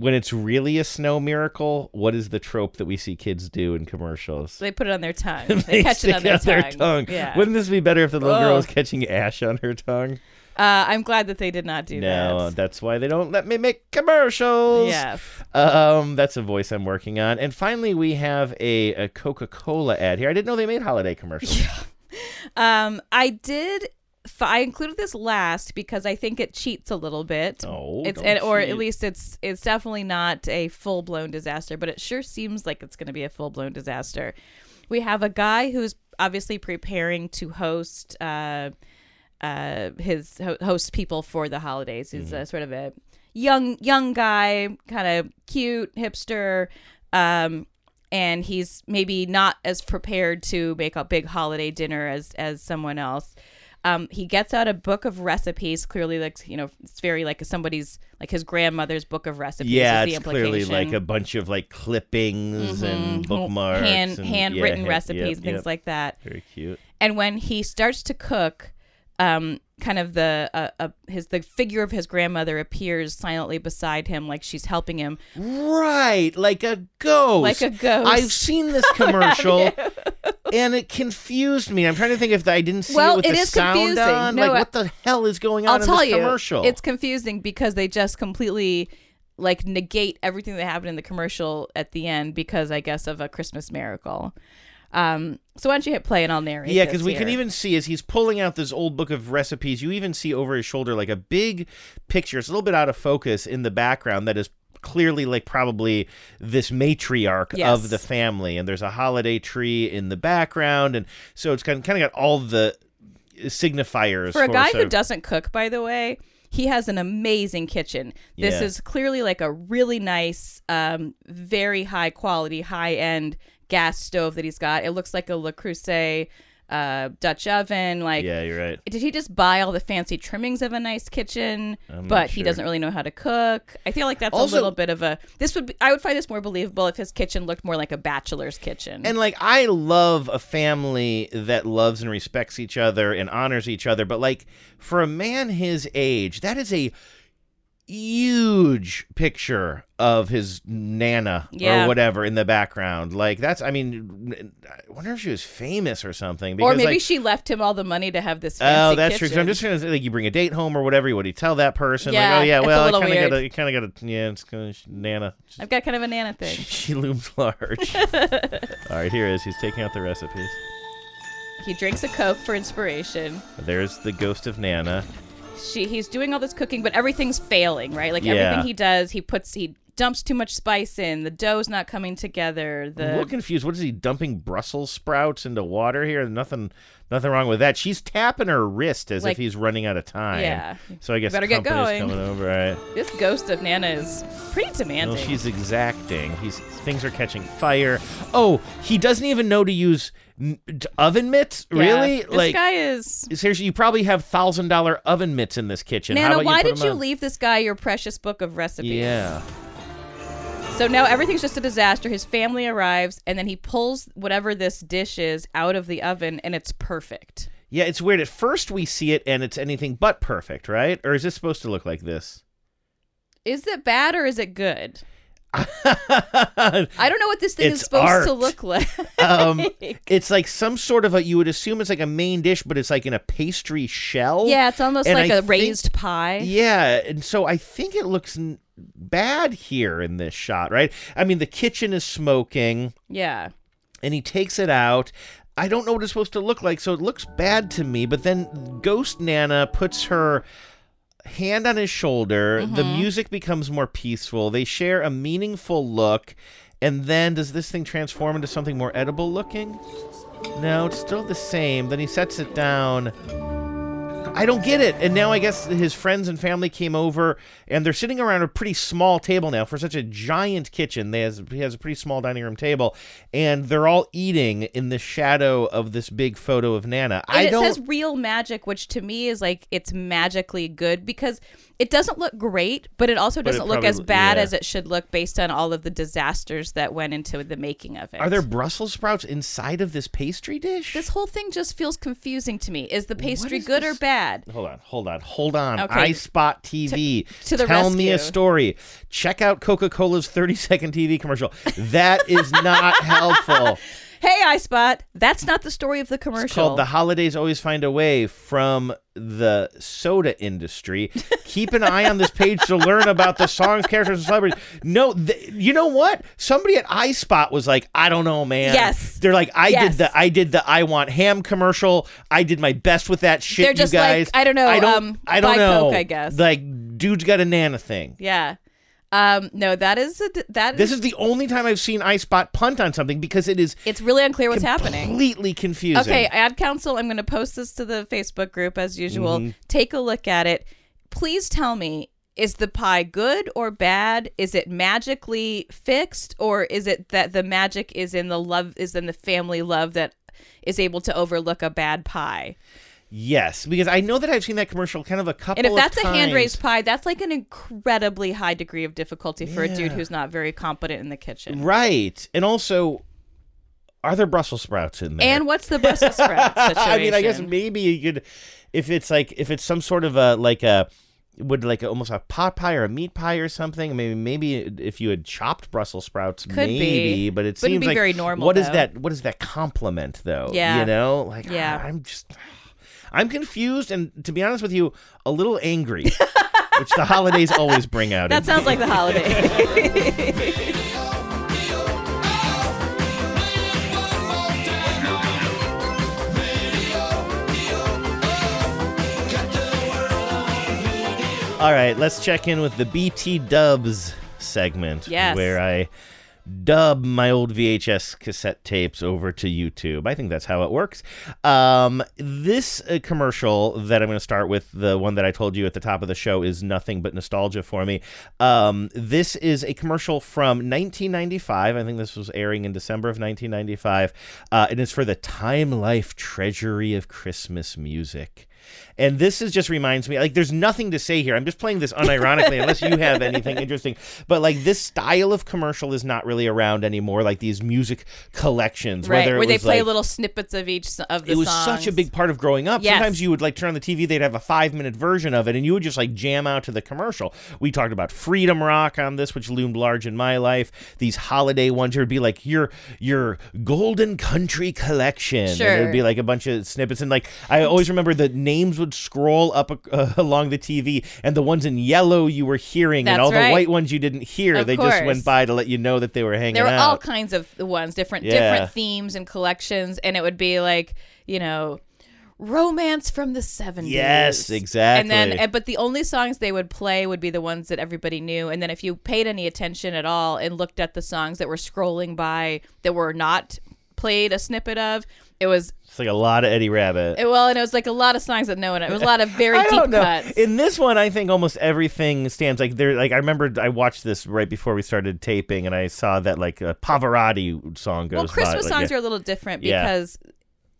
When it's really a snow miracle what is the trope that we see kids do in commercials they put it on their tongue. they They catch it on their, out their tongue. tongue Yeah. wouldn't this be better if the little girl Oh. was catching ash on her tongue Uh, I'm glad that they did not do no that. No, that's why they don't let me make commercials Yes. um that's a voice i'm working on and finally we have a, a coca-cola ad here i didn't know they made holiday commercials Yeah. Um, I did. I included this last because I think it cheats a little bit. Oh, it's don't and, or at least it's it's definitely not a full blown disaster, but it sure seems like it's going to be a full blown disaster. We have a guy who's obviously preparing to host uh, uh, his ho- host people for the holidays. He's a sort of a young young guy, kind of cute hipster. Um, and he's maybe not as prepared to make a big holiday dinner as as someone else. Um, he gets out a book of recipes. Clearly, like you know, it's very like somebody's like his grandmother's book of recipes. yeah it's clearly like a bunch of like clippings and Mhm. bookmarks hand and, handwritten yeah, recipes, yep, and things yep. like that. very cute And when he starts to cook, um, kind of the uh, uh, his the figure of his grandmother appears silently beside him, like she's helping him. Right, like a ghost. Like a ghost. I've seen this commercial, and it confused me. I'm trying to think if I didn't see Well, it with it the is sound confusing. on. No, like, I- what the hell is going on I'll tell you, commercial? it's confusing because they just completely like negate everything that happened in the commercial at the end because I guess of a Christmas miracle. Um, so why don't you hit play and I'll narrate. Yeah, because we can even see as he's pulling out this old book of recipes, you even see over his shoulder like a big picture. It's a little bit out of focus in the background that is clearly like probably this matriarch Yes. of the family, and there's a holiday tree in the background, and so it's kind of, kind of got all the signifiers for a guy sort who of- doesn't cook by the way he has an amazing kitchen this Yeah. is clearly like a really nice um, very high quality high end gas stove that he's got. It looks like a le creuset uh, dutch oven like Yeah, you're right. did he just buy all the fancy trimmings of a nice kitchen? I'm but he doesn't really know how to cook. I feel like that's Also- a little bit of a this would be, i would find this more believable if his kitchen looked more like a bachelor's kitchen. And like I love a family that loves and respects each other and honors each other, but like for a man his age, that is a huge picture of his nana Yeah. or whatever in the background. Like that's I mean I wonder if she was famous or something because or maybe like, she left him all the money to have this fancy Oh, that's true. kitchen. I'm just gonna say, like, you bring a date home or whatever. You would you tell that person? Yeah, like, oh yeah, well, I kind of gotta, you kind of gotta, yeah, it's kind of Nana. i've got kind of a nana thing She looms large. All right, here is. He's taking out the recipes. He drinks a Coke for inspiration. There's the ghost of Nana. She he's doing all this cooking, but everything's failing, right? Like Yeah. everything he does, he puts he dumps too much spice in. The dough's not coming together. I'm a The little confused. What is he dumping Brussels sprouts into water here? Nothing, nothing wrong with that. She's tapping her wrist as Like- if he's running out of time. Yeah. So I guess Better get going. coming over. Right. this ghost of Nana is pretty demanding. Well, she's exacting. He's things are catching fire. Oh, he doesn't even know to use oven mitts. Yeah, Really? This like guy is seriously, you probably have thousand dollar oven mitts in this kitchen. How Nana, why put did you on? leave this guy your precious book of recipes? Yeah. So now everything's just a disaster. His family arrives, and then he pulls whatever this dish is out of the oven, and it's perfect. Yeah, it's weird. At first we see it and it's anything but perfect, right? Or is this supposed to look like this? Is it bad or is it good? I don't know what this thing is supposed art. to look like. um, it's like some sort of a. You would assume it's like a main dish, but it's like in a pastry shell. yeah, it's almost And like I a think- raised pie. Yeah, and so I think it looks bad here in this shot, right? I mean, the kitchen is smoking, Yeah. and he takes it out. I don't know what it's supposed to look like, so it looks bad to me. But then Ghost Nana puts her hand on his shoulder. The Mhm. music becomes more peaceful. They share a meaningful look. And then does this thing transform into something more edible looking? No, it's still the same. Then he sets it down. I don't get it. And now I guess his friends and family came over and they're sitting around a pretty small table now for such a giant kitchen. They has, he has a pretty small dining room table and they're all eating in the shadow of this big photo of Nana. And I it don't says real magic, which to me is like it's magically good because it doesn't look great, but it also doesn't look as probably- bad yeah. as it should look based on all of the disasters that went into the making of it. Are there Brussels sprouts inside of this pastry dish? This whole thing just feels confusing to me. Is the pastry is good or bad? Hold on, hold on, hold on. Okay. spot TV. to the Tell me a rescue. story. Check out Coca Cola's 30 second TV commercial. That is not helpful. Hey, iSpot, that's not the story of the commercial. It's called The Holidays Always Find a Way from the soda industry. Keep an eye on this page to learn about the songs, characters, and celebrities. No, th- you know what? Somebody at iSpot was like, I don't know, man. Yes. They're like, I Yes. did the I did the I want ham commercial. I did my best with that shit, They're just you like, guys. I don't know, I don't, um, I don't know. Coke, I guess. Like, dude's got a Nana thing. yeah. Um, no, that is a, that This is the only time I've seen iSpot punt on something because it is It's really unclear what's happening. completely confusing. Okay, ad council. I'm going to post this to the Facebook group as usual. Mhm. Take a look at it. Please tell me is the pie good or bad? Is it magically fixed or is it that the magic is in the love is in the family love that is able to overlook a bad pie? Yes, because I know that I've seen that commercial kind of a couple And if that's a hand raised pie, that's like an incredibly high degree of difficulty for a dude who's not very competent in the kitchen. Right. And also, are there Brussels sprouts in there? And what's the Brussels sprout situation? I mean, I guess maybe you could, if it's like, if it's some sort of a, like a, would like a, almost a pot pie or a meat pie or something. Maybe maybe if you had chopped Brussels sprouts, Could be. maybe. But it Wouldn't seems be like very normal, What is though. that? What is that compliment though? Yeah. you know, like Yeah. ah, I'm just, I'm confused and to be honest with you, a little angry, which the holidays always bring out. That sounds me. like the holiday. All right, let's check in with the BT Dubs segment. Yes. Where I dub my old VHS cassette tapes over to YouTube. I think that's how it works. Um, this uh, commercial that I'm going to start with, the one that I told you at the top of the show, is nothing but nostalgia for me. Um, this is a commercial from 1995. I think this was airing in December of 1995. Uh, and it's for the Time Life Treasury of Christmas Music. And this is just reminds me like there's nothing to say here. I'm just playing this unironically unless you have anything interesting. But like this style of commercial is not really around anymore. Like these music collections, right, where they play like- little snippets of each of the it was songs. such a big part of growing up. Yes. Sometimes you would like turn on the TV, they'd have a five minute version of it, and you would just like jam out to the commercial. We talked about Freedom Rock on this, which loomed large in my life. These holiday ones, it would be like your your Golden Country collection. And it would be like a bunch of snippets, and like I always remember the names would scroll up uh, along the TV, and the ones in yellow you were hearing, and That's all right. the white ones you didn't hear. Of they just went by to let you know that they were hanging there were out. all kinds of ones, different Yeah. different themes and collections, and it would be like you know. Romance from the 70s. Yes, exactly. And then, but the only songs they would play would be the ones that everybody knew. And then, if you paid any attention at all and looked at the songs that were scrolling by that were not played a snippet of, it was It's like a lot of Eddie Rabbitt. it, well, and it was like a lot of songs that no one. It was a lot of very I deep don't know. cuts. In this one, I think almost everything stands like there. Like I remember, I watched this right before we started taping, and I saw that like a Pavarotti song goes. well, Christmas songs are a little different Yeah. because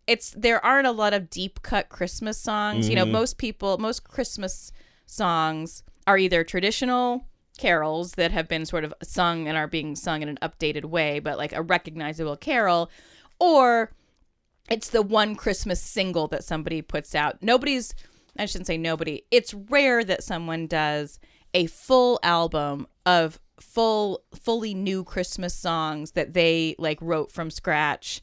it's there aren't a lot of deep cut Christmas songs. You know, Mhm. most people, most Christmas songs are either traditional carols that have been sort of sung and are being sung in an updated way, but like a recognizable carol, or it's the one Christmas single that somebody puts out. Nobody's I shouldn't say nobody. It's rare that someone does a full album of full fully new Christmas songs that they like wrote from scratch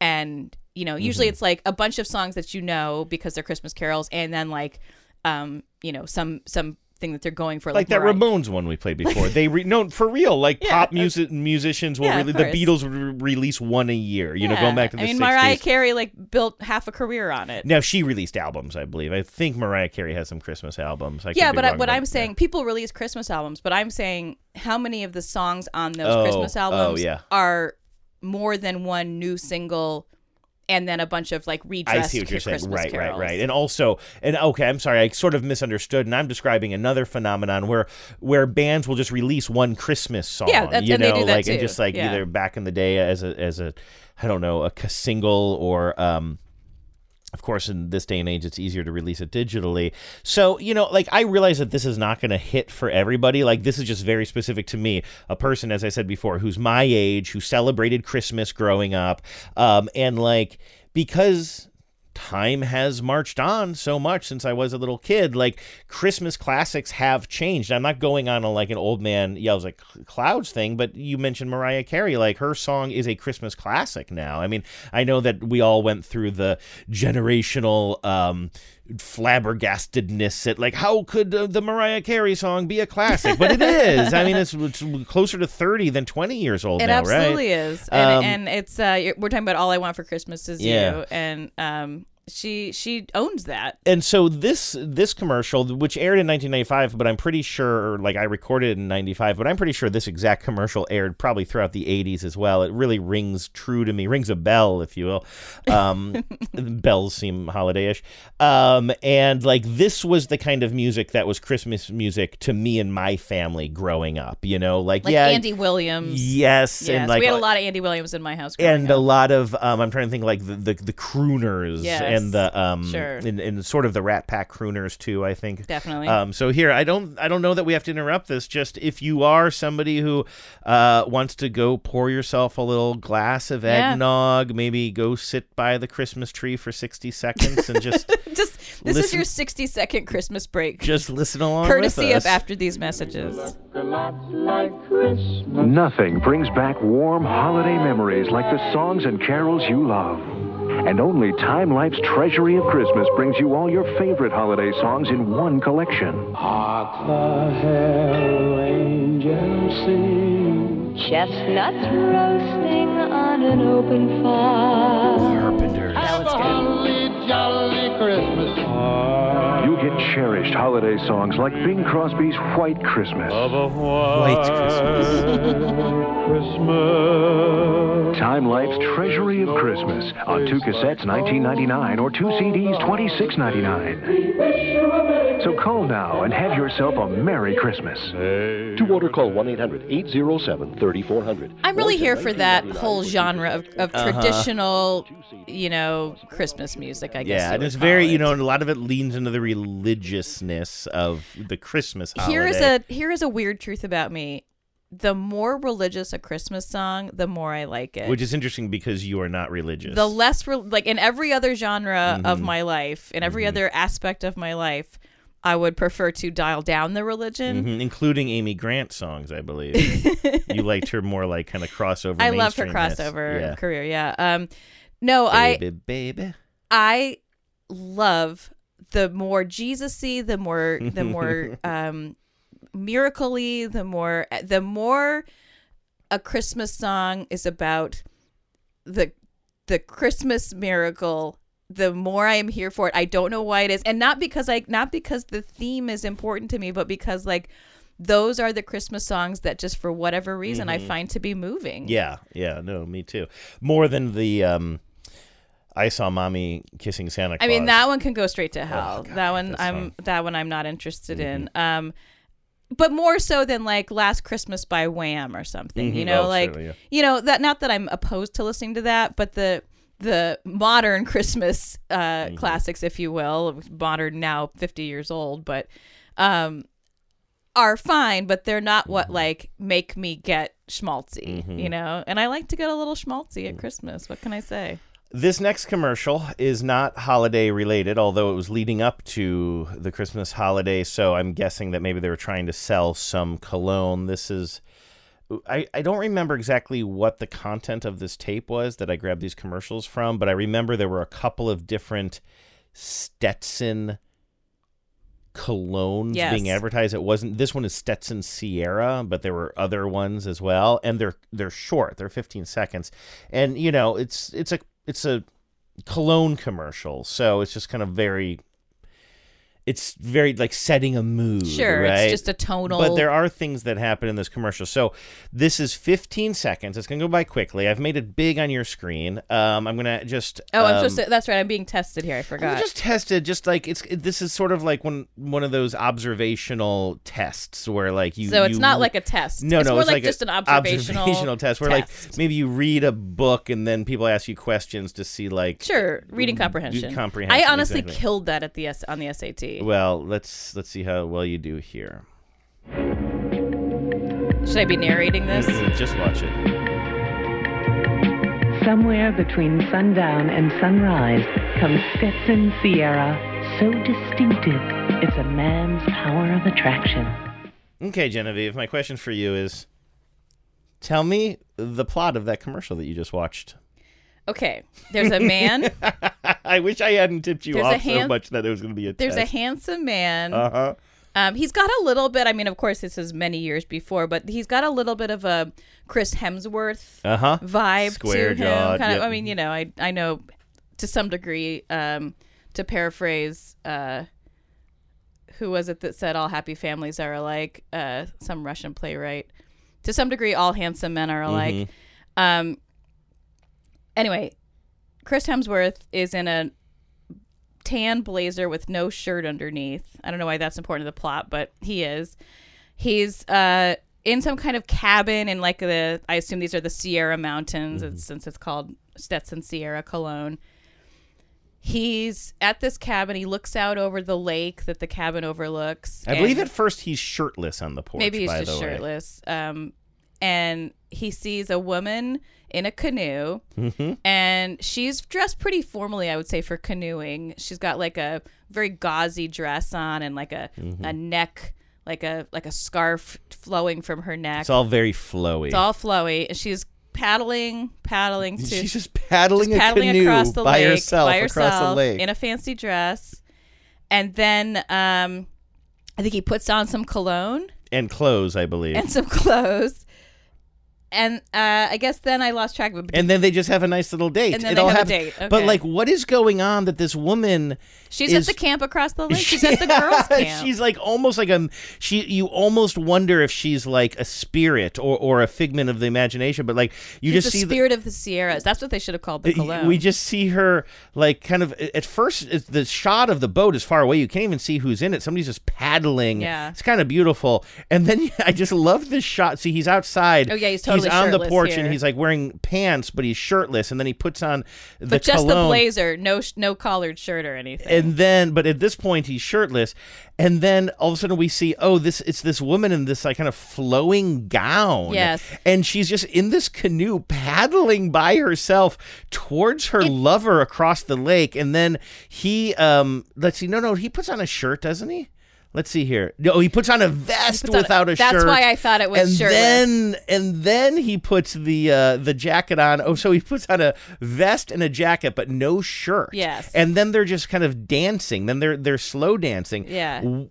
and you know, usually Mm-hmm. it's like a bunch of songs that you know because they're Christmas carols and then like um, you know, some some thing that they're going for. like that Mariah- Ramones one we played before. they re- no for real. Like Yeah, pop music musicians will yeah, really the. Beatles would re- release one a year. You know, going back to the I mean, 60s. Mariah Carey like built half a career on it. Now she released albums, I believe. I think Mariah Carey has some Christmas albums. I yeah, but I, what I'm it. saying, people release Christmas albums, but I'm saying how many of the songs on those Oh, Christmas oh, albums yeah. are more than one new single, and then a bunch of like I redressed see what you're saying. Christmas Right, carols. right, right. And also, and okay, I'm sorry, I sort of misunderstood, and I'm describing another phenomenon where where bands will just release one Christmas song. Yeah, that's- you know, do that like and just like Yeah. either back in the day as a as a I don't know a single or um. Of course, in this day and age, it's easier to release it digitally. So, you know, like I realize that this is not going to hit for everybody. Like, this is just very specific to me, a person, as I said before, who's my age, who celebrated Christmas growing up. Um, and like, because time has marched on so much since I was a little kid. Like Christmas classics have changed. I'm not going on a, like an old man yells like clouds thing, but you mentioned Mariah Carey. Like her song is a Christmas classic now. I mean, I know that we all went through the generational um, flabbergastedness at like how could uh, the Mariah Carey song be a classic? But it is. I mean, it's, it's closer to 30 than 20 years old It now, right? absolutely is, and, Um, and it's uh, we're talking about all I want for Christmas is Yeah. you, and um, she she owns that. and so this this commercial which aired in 1995 but i'm pretty sure like i recorded it in 95 but i'm pretty sure this exact commercial aired probably throughout the 80s as well it really rings true to me rings a bell if you will um, bells seem holiday-ish um, and like this was the kind of music that was christmas music to me and my family growing up you know like, Like yeah Andy Williams. yes, and like we had a lot of Andy Williams in my house. growing and a lot of um, I'm trying to think like the the, the crooners Yes, and the um sure. and, and sort of the Rat Pack crooners too. I think Definitely. Um, so here I don't I don't know that we have to interrupt this. Just if you are somebody who uh, wants to go pour yourself a little glass of Yeah. eggnog, maybe go sit by the Christmas tree for 60 seconds and just just this is your 60 second Christmas break. just listen along. courtesy with of us. after these messages. Nothing brings back warm holiday memories like the songs and carols you love. And only Time Life's Treasury of Christmas brings you all your favorite holiday songs in one collection. Hark the herald angels sing. Chestnuts roasting on an open fire. Carpenters. Holly jolly Christmas. You'll get cherished holiday songs like Bing Crosby's White Christmas. White Christmas. Time Life's Treasury of Christmas on two cassettes, 19.99, or two CDs, 26.99. So call now and have yourself a Merry Christmas. To order, call 1 800 807 3400. I'm really here for that whole genre of, of Uh-huh. traditional, you know, Christmas music. I guess. Yeah, and it's very, call you know, and a lot of it leans into the religiousness of the Christmas holiday. Here is a here is a weird truth about me. The more religious a Christmas song, the more I like it. Which is interesting because you are not religious. the less re- like in every other genre of Mhm. my life, in every other aspect of my life, I would prefer to dial down the religion. Mhm, including Amy Grant songs, I believe. you liked her more like kind of crossover. I loved her crossover Yeah. career. Yeah. Um, no, I Baby, baby. I love the more Jesus-y, the more the more um miracle-y, the more the more a Christmas song is about the the Christmas miracle, the more I am here for it. I don't know why it is. And not because I not because the theme is important to me, but because like those are the Christmas songs that just for whatever reason I Mhm. find to be moving. Yeah, yeah, no, me too. More than the um I saw mommy kissing Santa Claus. I mean that one can go straight to hell. Oh, God, that one I'm song. that one I'm not interested in. Um but more so than like Last Christmas by Wham or something. You Mhm. know, Oh, like yeah. you know, that not that I'm opposed to listening to that, but the the modern Christmas uh Mm-hmm. classics, if you will, modern now 50 years old, but um are fine, but they're not what like make me get schmaltzy, Mhm. you know? And I like to get a little schmaltzy Mm. at Christmas. What can I say? This next commercial is not holiday related, although it was leading up to the Christmas holiday, so I'm guessing that maybe they were trying to sell some cologne. This is I, I don't remember exactly what the content of this tape was that I grabbed these commercials from, but I remember there were a couple of different Stetson colognes Yes. being advertised. It wasn't. This one is Stetson Sierra, but there were other ones as well, and they're they're short. They're 15 seconds, and you know it's it's a it's a cologne commercial, so it's just kind of very. It's very like setting a mood. Sure, it's right? just a tonal- But there are things that happen in this commercial. So this is 15 seconds. It's gonna go by quickly. I've made it big on your screen. Um, I'm gonna just. Oh, I'm um, supposed to. That's right. I'm being tested here. I forgot. just tested, just like it's. it- This is sort of like one one of those observational tests where like you. So it's you- not like a test. No, It's no, more it's like like just an observational test where test. like maybe you read a book and then people ask you questions to see like. Sure, reading comprehension. comprehension, I honestly exactly. killed that at the S- on the SAT. Well, let's let's see how well you do here. Should I be narrating this? Mhm, Just watch it. Somewhere between sundown and sunrise comes Stetson Sierra, so distinctive, it's a man's power of attraction. Okay, Genevieve, my question for you is, tell me the plot of that commercial that you just watched. Okay, there's a man. I wish I hadn't tipped you There's off so much that it was going to be a There's a handsome man. Uh huh. Um, he's got a little bit. I mean, of course, this is many years before, but he's got a little bit of a Chris Hemsworth Uh-huh. vibe Square to him. jawed, Kind of. I mean, you know, I I know to some degree. Um, to paraphrase, uh, who was it that said all happy families are alike? Uh, some Russian playwright. To some degree, all handsome men are alike. Mhm. Um. Anyway, Chris Hemsworth is in a tan blazer with no shirt underneath. I don't know why that's important to the plot, but he is. He's uh in some kind of cabin in like the I assume these are the Sierra Mountains it's, since it's called Stetson Sierra Cologne. He's at this cabin. He looks out over the lake that the cabin overlooks. I believe at first he's shirtless on the porch. Maybe he's just shirtless. Um, and he sees a woman in a canoe, Mhm. and she's dressed pretty formally, I would say, for canoeing. She's got like a very gauzy dress on and like a, Mm-hmm. a neck, like a like a scarf flowing from her neck. It's all very flowy. It's all flowy, and she's paddling, paddling to. She's just paddling just a paddling canoe across the by lake, herself by across the herself lake. in a fancy dress, and then um, I think he puts on some cologne and clothes, I believe. and some clothes. And uh, I guess then I lost track of it. And then they just have a nice little date. And then It they all have a date, But like, what is going on that this woman? She's is, at the camp across the lake. She's at the girls' camp. She's like almost like a she. You almost wonder if she's like a spirit or, or a figment of the imagination. But like you She's just the see the, spirit of the Sierras. That's what they should have called the cologne. we just see her like kind of at first the shot of the boat is far away you can't even see who's in it somebody's just paddling Yeah. it's kind of beautiful and then i just love this shot see he's outside Oh, yeah, he's totally on the porch here. and he's like wearing pants but he's shirtless and then he puts on the but just the blazer, no sh- no collared shirt or anything. and then but at this point he's shirtless and then all of a sudden we see oh this it's this woman in this like kind of flowing gown Yes. and she's just in this canoe paddling by herself towards her lover across the lake and then he um let's see no no he puts on a shirt doesn't he Let's see here. No, he puts on a vest puts on- without a that's shirt. That's why I thought it was and shirtless. Then and then he puts the uh, the jacket on. Oh, so he puts on a vest and a jacket, but no shirt. Yes. And then they're just kind of dancing. Then they're they're slow dancing. Yeah. W-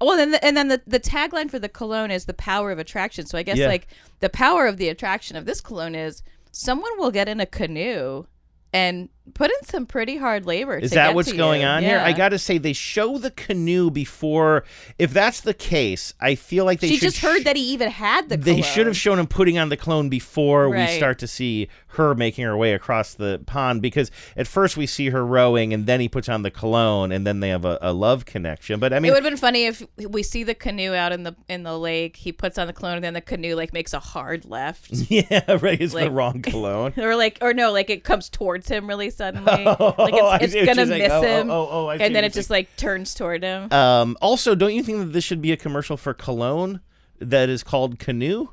Well, then, the, and then the, the tagline for the cologne is the power of attraction. So I guess Yeah. like the power of the attraction of this cologne is someone will get in a canoe and put in some pretty hard labor. Is to that what's going you. on here? I got to say, they show the canoe before. If that's the case, I feel like they should She just heard that he even had the. They cologne. should have shown him putting on the clone before we start to see her making her way across the pond because at first we see her rowing and then he puts on the cologne and then they have a, a love connection. But I mean, it would have been funny if we see the canoe out in the in the lake. He puts on the cologne, and then the canoe like makes a hard left. yeah, right. It's the Like- wrong cologne. or like, or no, like it comes towards him really suddenly. Oh, like it's, it's gonna miss Oh, oh, him. oh, oh, and then it just like turns toward him. Um, also, don't you think that this should be a commercial for cologne that is called Canoe?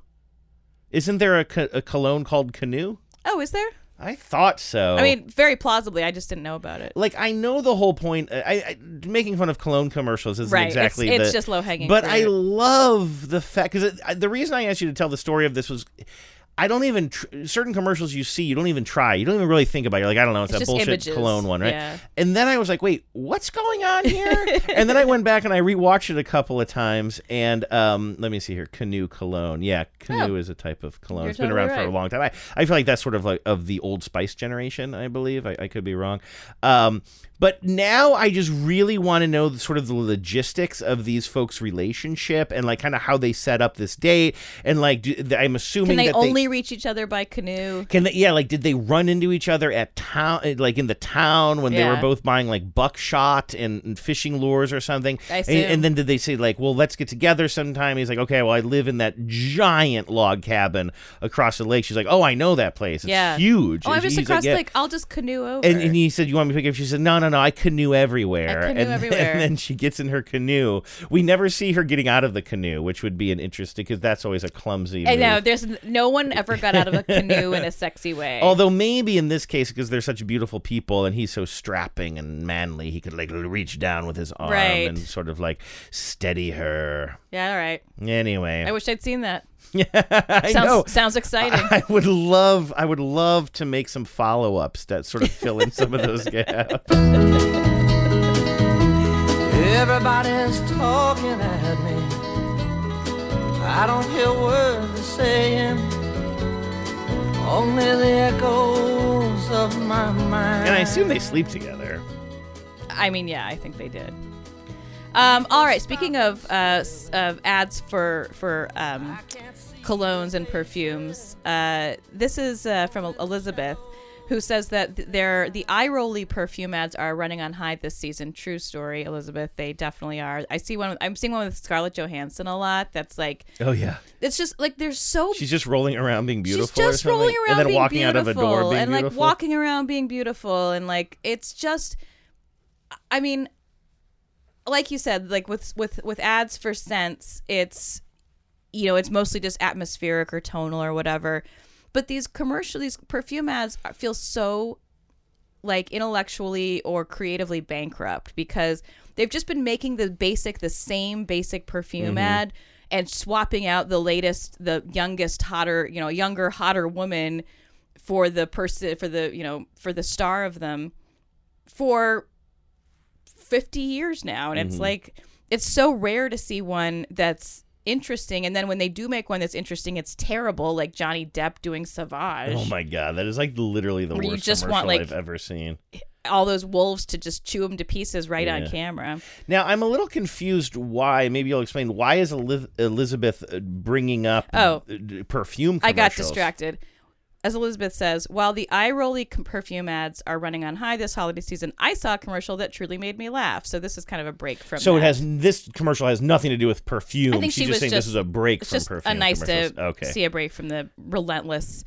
Isn't there a, co- a cologne called Canoe? oh, is there? I thought so. I mean, very plausibly. I just didn't know about it. like I know the whole point. I, I making fun of cologne commercials isn't Right, exactly. it's the- just low-hanging fruit. But I love the fact because the reason I asked you to tell the story of this was. I don't even tr- certain commercials you see, you don't even try. You don't even really think about. it. You're like, I don't know, it's, It's that bullshit images. cologne one, right? Yeah. And then I was like, wait, what's going on here? and then I went back and I rewatched it a couple of times. And um, let me see here, canoe cologne. Yeah, canoe Oh. is a type of cologne. You're it's been totally around for a long time. I, I feel like that's sort of like of the Old Spice generation. I believe I, I could be wrong. Um, but now I just really want to know the, sort of the logistics of these folks' relationship and like kind of how they set up this date and like do, I'm assuming Can they only reach each other by canoe? can they, yeah, like did they run into each other at town, eh, like in the town when they were both buying like buckshot and, and fishing lures or something? I and, assume. and then did they say like, well, let's get together sometime? He's like, okay, well, I live in that giant log cabin across the lake. She's like, oh, I know that place. It's yeah. huge. Oh, I'm just across like, yeah. lake. I'll just canoe over. And, and he said, "You want me to pick up?" She said, "No, no, no. I canoe everywhere." I canoe and, then- everywhere. and then she gets in her canoe. We never see her getting out of the canoe, which would be an interesting because that's always a clumsy. I know. There's no one ever got out of a canoe in a sexy way. Although maybe in this case, because they're such beautiful people and he's so strapping and manly, he could like reach down with his arm Right. and sort of like steady her. Yeah, all right. Anyway, I wish I'd seen that. yeah, I sounds, know. Sounds exciting. I would love, I would love to make some follow ups that sort of fill in some of those gaps. Everybody's talking at me. I don't hear words they're saying. Only the echoes of my mind. and I assume they sleep together. I mean, yeah, I think they did. Um, all right. Speaking of uh, of ads for for um, colognes and perfumes, uh, this is uh, from Elizabeth, who says that th- their the eye rolly perfume ads are running on high this season. True story, Elizabeth. They definitely are. I see one. I'm seeing one with Scarlett Johansson a lot. That's like Oh yeah, it's just like they're so she's just rolling around being beautiful. She's just rolling around and then walking out of a door being and beautiful. like walking around being beautiful and like it's just I mean like you said like with with with ads for scents it's you know it's mostly just atmospheric or tonal or whatever but these commercial these perfume ads feel so like intellectually or creatively bankrupt because they've just been making the basic the same basic perfume Mhm. ad and swapping out the latest the youngest hotter you know younger hotter woman for the person for the you know for the star of them for 50 years now and it's Mhm. like it's so rare to see one that's interesting and then when they do make one that's interesting it's terrible like Johnny Depp doing Savage Oh my god, that is like literally the Where worst just commercial want, like, I've ever seen. all those wolves to just chew them to pieces right on camera Now I'm a little confused. Why? Maybe you'll explain. Why is Elizabeth uh, bringing up Oh. perfume? I got distracted. As Elizabeth says, while the eye rolly perfume ads are running on high this holiday season, I saw a commercial that truly made me laugh. So this is kind of a break from. So it has this commercial has nothing to do with perfume. I think She's she just was saying just this is a break it's from just perfume. a nice to okay. see a break from the relentless,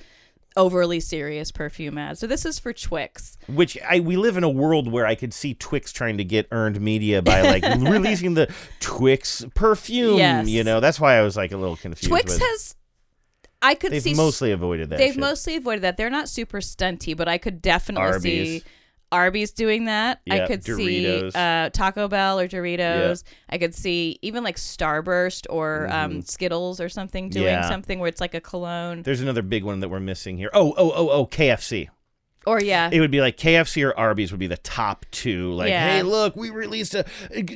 overly serious perfume ads. So this is for Twix. Which I we live in a world where I could see Twix trying to get earned media by like releasing the Twix perfume. Yes. You know, that's why I was like a little confused. Twix with- has. I could They've see mostly avoided that They've shit. mostly avoided that. They're not super stunty, but I could definitely Arby's. see Arby's doing that. I could Doritos. see uh, Taco Bell or Doritos. I could see even like Starburst or um, Skittles or something doing Mm-hmm. Yeah. something where it's like a cologne. There's another big one that we're missing here. Oh, oh, oh, oh, KFC. Or yeah, It would be like KFC or Arby's would be the top two. Like, Yeah. hey, look, we released a,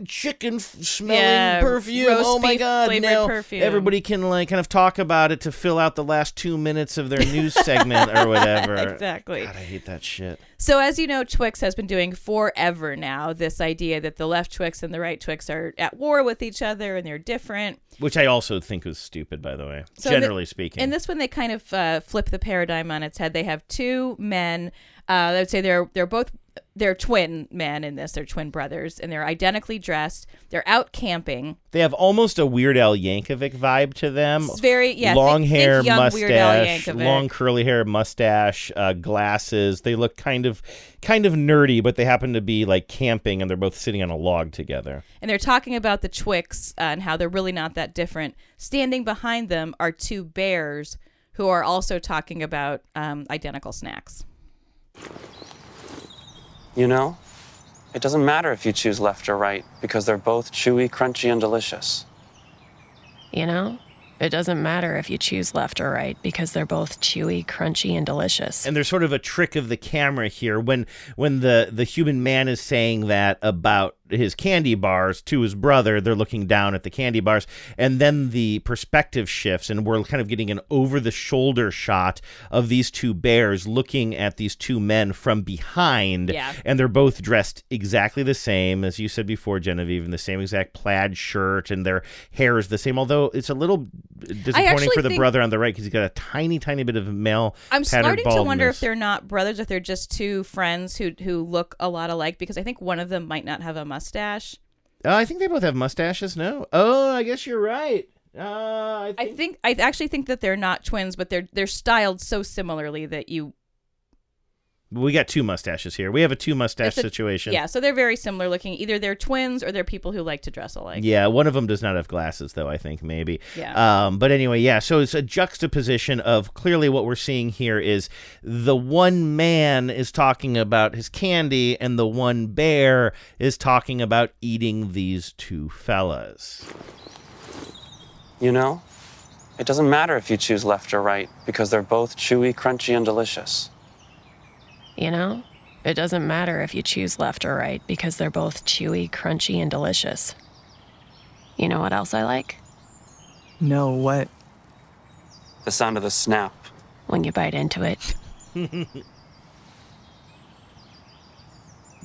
chicken smelling Yeah, perfume. oh my god! Now perfume. everybody can like kind of talk about it to fill out the last two minutes of their news segment or whatever. Exactly. God, I hate that shit. So as you know, Twix has been doing forever now this idea that the left Twix and the right Twix are at war with each other and they're different. Which I also think is stupid, by the way. So in the- generally speaking. In this one, they kind of uh, flip the paradigm on its head. They have two men. Uh, I would say they're they're both they're twin men in this. They're twin brothers, and they're identically dressed. They're out camping. They have almost a Weird Al Yankovic vibe to them. It's very- yeah, Long think- think hair, Al mustache, long curly hair, mustache, uh, glasses. They look kind of, kind of nerdy, but they happen to be like camping, and they're both sitting on a log together. and they're talking about the Twix uh, and how they're really not that different. Standing behind them are two bears who are also talking about um, identical snacks. You know, it doesn't matter if you choose left or right because they're both chewy, crunchy, and delicious. You know, It doesn't matter if you choose left or right because they're both chewy, crunchy, and delicious. and there's sort of a trick of the camera here when when the the human man is saying that about his candy bars to his brother they're looking down at the candy bars and then the perspective shifts and we're kind of getting an over the shoulder shot of these two bears looking at these two men from behind Yeah. and they're both dressed exactly the same as you said before Genevieve in the same exact plaid shirt and their hair is the same although it's a little disappointing for the brother on the right because he's got a tiny tiny bit of male I'm starting to wonder if they're not brothers, if they're just two friends who who look a lot alike. Because I think one of them might not have a mustache. Uh, I think they both have mustaches. No. Oh, I guess you're right. Uh, I I think I actually think that they're not twins, but they're they're styled so similarly that you We got two mustaches here. We have a two mustache a- situation. Yeah, so they're very similar looking. Either they're twins or they're people who like to dress alike. Yeah, one of them does not have glasses, though. I think maybe. Yeah. Um, but anyway, yeah. So it's a juxtaposition of clearly what we're seeing here is the one man is talking about his candy, and the one bear is talking about eating these two fellas. You know, it doesn't matter if you choose left or right because they're both chewy, crunchy, and delicious. You know? It doesn't matter if you choose left or right because they're both chewy, crunchy, and delicious. You know what else I like? No, what? The sound of the snap. When you bite into it.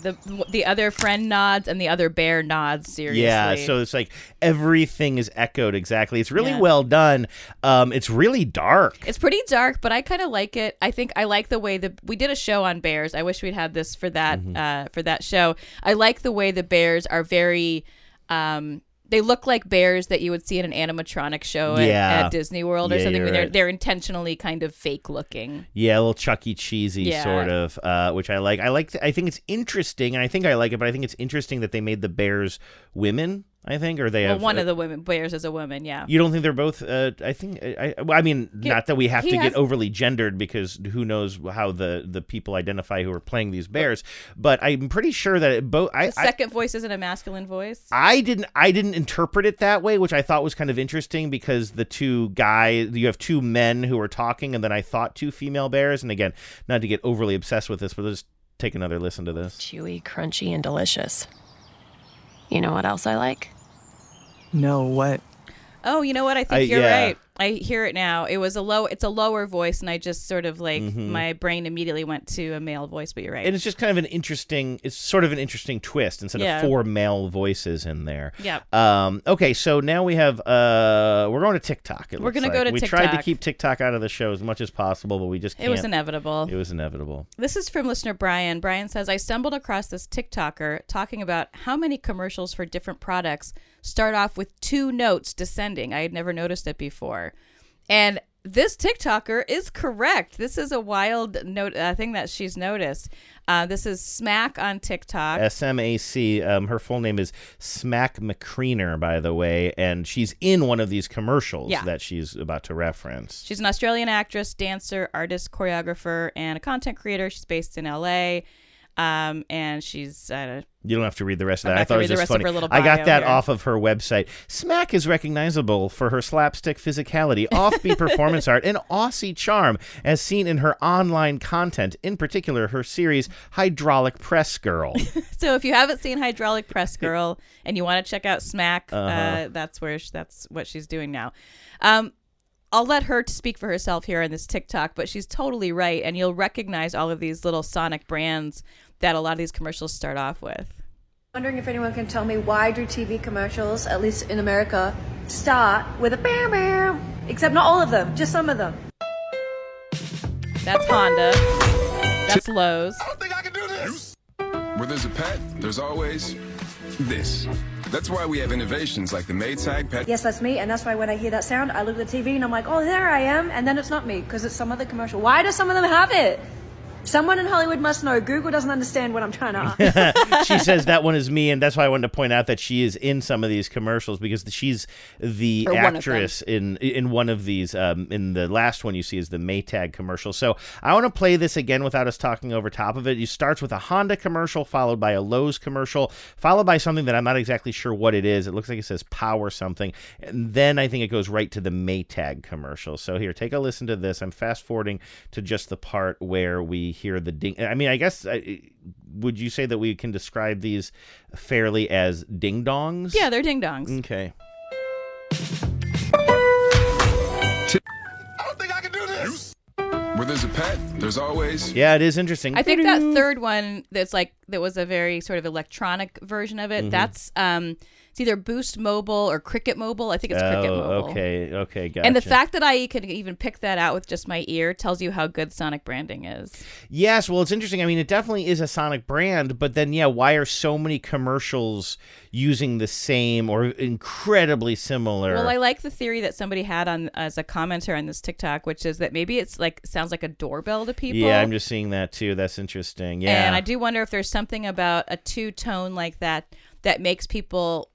The the other friend nods and the other bear nods seriously. Yeah, so it's like everything is echoed exactly. It's really Yeah. well done. Um, it's really dark. It's pretty dark, but I kind of like it. I think I like the way that we did a show on bears. I wish we'd had this for that Mm-hmm. uh, for that show. I like the way the bears are very. Um, they look like bears that you would see in an animatronic show at, Yeah. at Disney World or Yeah, something. I mean, they're right. they're intentionally kind of fake looking. Yeah, a little Chucky cheesy Yeah. sort of, uh, which I like. I like. I think it's interesting, and I think I like it. But I think it's interesting that they made the bears women. I think, or they Well, have one uh, of the women bears is a woman. Yeah. You don't think they're both? Uh, I think. I, I, well, I mean, He- not that we have to has- get overly gendered because who knows how the the people identify who are playing these bears. But I'm pretty sure that it both. I, the I second voice isn't a masculine voice. I didn't I didn't interpret it that way, which I thought was kind of interesting because the two guys you have two men who are talking and then I thought two female bears and again, not to get overly obsessed with this, but let's take another listen to this. Chewy, crunchy, and delicious. You know what else I like? No, what? Oh, you know what? I think I- you're yeah. right. I hear it now. It was a low. It's a lower voice, and I just sort of like Mhm. my brain immediately went to a male voice. But you're right. And it's just kind of an interesting it's sort of an interesting twist instead Yeah. of four male voices in there. Yep. Um okay, so now we have uh we're going to TikTok. We're looks gonna go to we tried to keep TikTok out of the show as much as possible, but we just can't. It was inevitable. It was inevitable. This is from listener Brian. Brian says, I stumbled across this TikToker talking about how many commercials for different products start off with two notes descending. I had never noticed it before. And this TikToker is correct. This is a wild note uh, thing that she's noticed. Uh, this is Smac on TikTok. S M A C. Um, her full name is Smac McCreanor, by the way, and she's in one of these commercials Yeah. that she's about to reference. She's an Australian actress, dancer, artist, choreographer, and a content creator. She's based in LA. Um, and she's uh, You don't have to read the rest of that. I not thought it was the just funny. her little I got that here. off of her website. Smac is recognizable for her slapstick physicality, offbeat performance art, and Aussie charm, as seen in her online content, in particular her series Hydraulic Press Girl. so if you haven't seen Hydraulic Press Girl and you want to check out Smac, uh Uh-huh. that's where sh- that's what she's doing now. Um, I'll let her speak for herself here on this TikTok, but she's totally right, and you'll recognize all of these little Sonic brands that a lot of these commercials start off with. Wondering if anyone can tell me why do TV commercials, at least in America, start with a bam bam? Except not all of them, just some of them. That's Honda. That's Lowe's. Where there's a pet, there's always this. That's why we have innovations like the Maytag Pet. Yes, that's me, and that's why when I hear that sound, I look at the TV and I'm like, oh, there I am, and then it's not me because it's some other commercial. Why do some of them have it? Someone in Hollywood must know. Google doesn't understand what I'm trying to ask. she says that one is me, and that's why I wanted to point out that she is in some of these commercials because she's the Or one actress in in one of these. Um, in the last one you see is the Maytag commercial. So I want to play this again without us talking over top of it. It starts with a Honda commercial, followed by a Lowe's commercial, followed by something that I'm not exactly sure what it is. It looks like it says Power something, and then I think it goes right to the Maytag commercial. So here, take a listen to this. I'm fast forwarding to just the part where we hear the ding. I mean, I guess. uh, would you say that we can describe these fairly as ding dongs? Yeah, they're ding dongs. Okay. Where there's a pet, there's always. Yeah, it is interesting. I think that third one that's like that was a very sort of electronic version of it. Mhm. That's um it's either Boost Mobile or Cricket Mobile. I think it's Cricket Oh, Mobile. okay, okay, gotcha. And the fact that I could even pick that out with just my ear tells you how good Sonic branding is. Yes, well, it's interesting. I mean, it definitely is a Sonic brand, but then, yeah, why are so many commercials using the same or incredibly similar? Well, I like the theory that somebody had on as a commenter on this TikTok, which is that maybe it's like sounds like a doorbell to people. yeah, I'm just seeing that too. That's interesting. Yeah, And I do wonder if there's something about a two tone like that that makes people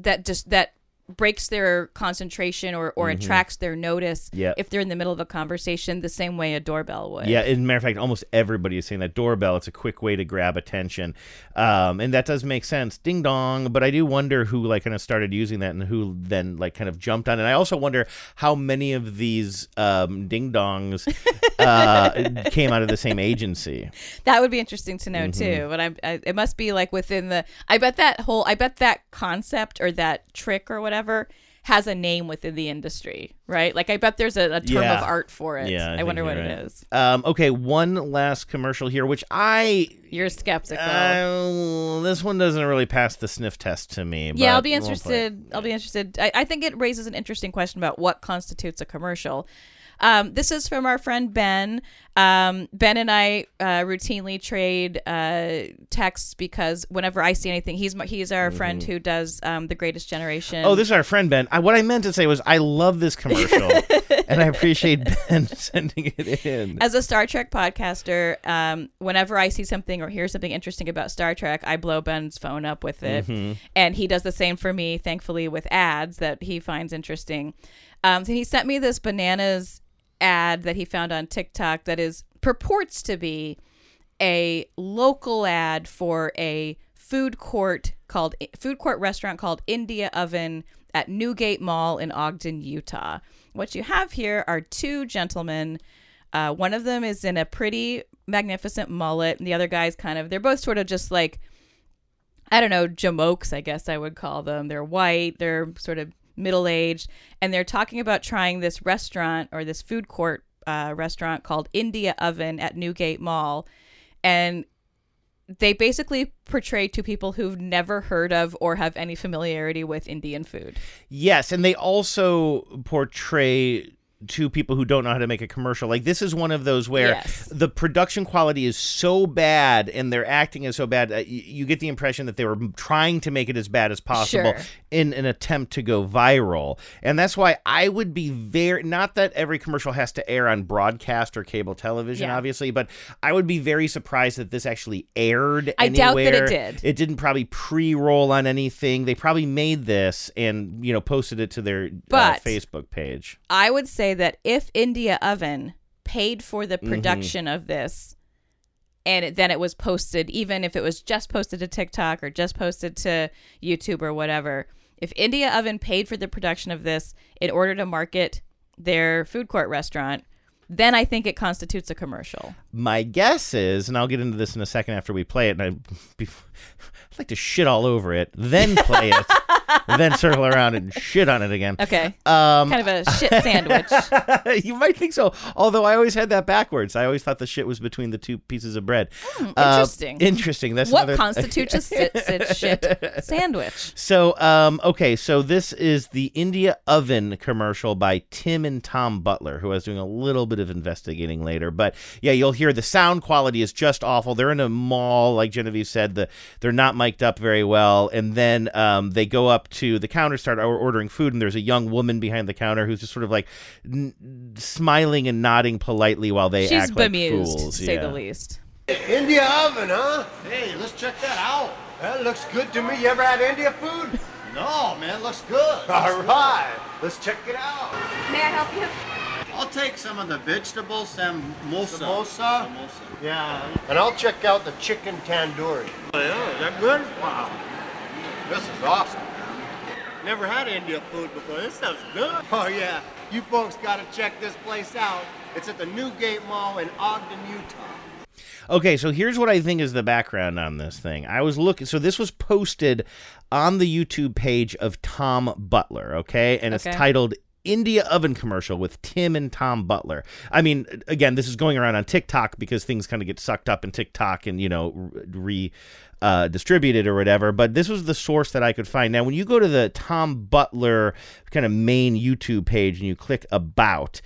that just that breaks their concentration or, or Mhm. attracts their notice Yep. if they're in the middle of a conversation the same way a doorbell would. Yeah, as a matter of fact, almost everybody is saying that doorbell. It's a quick way to grab attention, um, and that does make sense. Ding dong. But I do wonder who like kind of started using that and who then like kind of jumped on. it. And I also wonder how many of these um, ding dongs uh, came out of the same agency. That would be interesting to know Mhm. too. But I, I, it must be like within the. I bet that whole. I bet that concept or that trick or whatever has a name within the industry, right? Like I bet there's a, a term Yeah. of art for it. Yeah, I, think wonder what right. is. Um, okay, one last commercial here, which I You're skeptical. uh, this one doesn't really pass the sniff test to me. yeah, I'll be it. interested. I'll be interested. I, I think it raises an interesting question about what constitutes a commercial. Um, this is from our friend Ben. Um, ben and I uh, routinely trade uh, texts because whenever I see anything, he's my, he's our friend who does um, the Greatest Generation. Mm-hmm. Oh, this is our friend Ben. I, what I meant to say was I love this commercial, and I appreciate Ben sending it in. As a Star Trek podcaster, um, whenever I see something or hear something interesting about Star Trek, I blow Ben's phone up with it. Mhm. And he does the same for me, thankfully, with ads that he finds interesting. Um, so he sent me this bananas ad that he found on TikTok that is purports to be a local ad for a food court called food court restaurant called India Oven at Newgate Mall in Ogden, Utah. What you have here are two gentlemen. Uh, one of them is in a pretty magnificent mullet, and the other guy's kind of. They're both sort of just like I don't know, jamokes, I guess I would call them. They're white, they're sort of middle aged, and they're talking about trying this restaurant or this food court uh, restaurant called India Oven at Newgate Mall. And they basically portray two people who've never heard of or have any familiarity with Indian food. Yes, and they also portray two people who don't know how to make a commercial. Like this is one of those where Yes. the production quality is so bad and their acting is so bad. Uh, you, you get the impression that they were trying to make it as bad as possible Sure. In an attempt to go viral. And that's why I would be very not that every commercial has to air on broadcast or cable television, Yeah. obviously, but I would be very surprised that this actually aired. I doubt that it did. It didn't probably pre-roll on anything. They probably made this and you know posted it to their uh, Facebook page. I would say that if India Oven paid for the Mhm. production of this, and it, then it was posted, even if it was just posted to TikTok or just posted to YouTube or whatever, if India Oven paid for the production of this in order to market their food court restaurant, then I think it constitutes a commercial. My guess is, and I'll get into this in a second after we play it, and I, I'd like to shit all over it, then play it, then circle around and shit on it again. Okay. Um, kind of a shit sandwich. you might think so. Although I always had that backwards. I always thought the shit was between the two pieces of bread. Hmm, Uh, interesting. interesting. That's what another- constitutes a sit, sit, shit sandwich. So, um, okay, so this is the India Oven commercial by Tim and Tom Butler, who I was doing a little bit of investigating later. But yeah, you'll hear the sound quality is just awful. They're in a mall, like Genevieve said. The they're not mic'd up very well, and then um, they go up up to the counter, start or- ordering food, and there's a young woman behind the counter who's just sort of like n- smiling and nodding politely while they She's act like fools. to say yeah. the least. India oven, huh? Hey, let's check that out. That looks good to me. You ever had India food? No, man, looks good. All right, let's check it out. May I help you? I'll take some of the vegetable samosa. Samosa? Samosa. Yeah. And I'll check out the chicken tandoori. Oh, yeah, is that good? Wow. This is awesome. Never had India food before. This stuff's good. Oh, yeah. You folks got to check this place out. It's at the Newgate Mall in Ogden, Utah. Okay, so here's what I think is the background on this thing. I was looking, so this was posted on the YouTube page of Tom Butler, okay? And it's titled India Oven Commercial with Tim and Tom Butler. I mean, again, this is going around on TikTok because things kind of get sucked up in TikTok and, you know, re. Uh, distributed or whatever, but this was the source that I could find. Now, when you go to the Tom Butler kind of main YouTube page and you click About,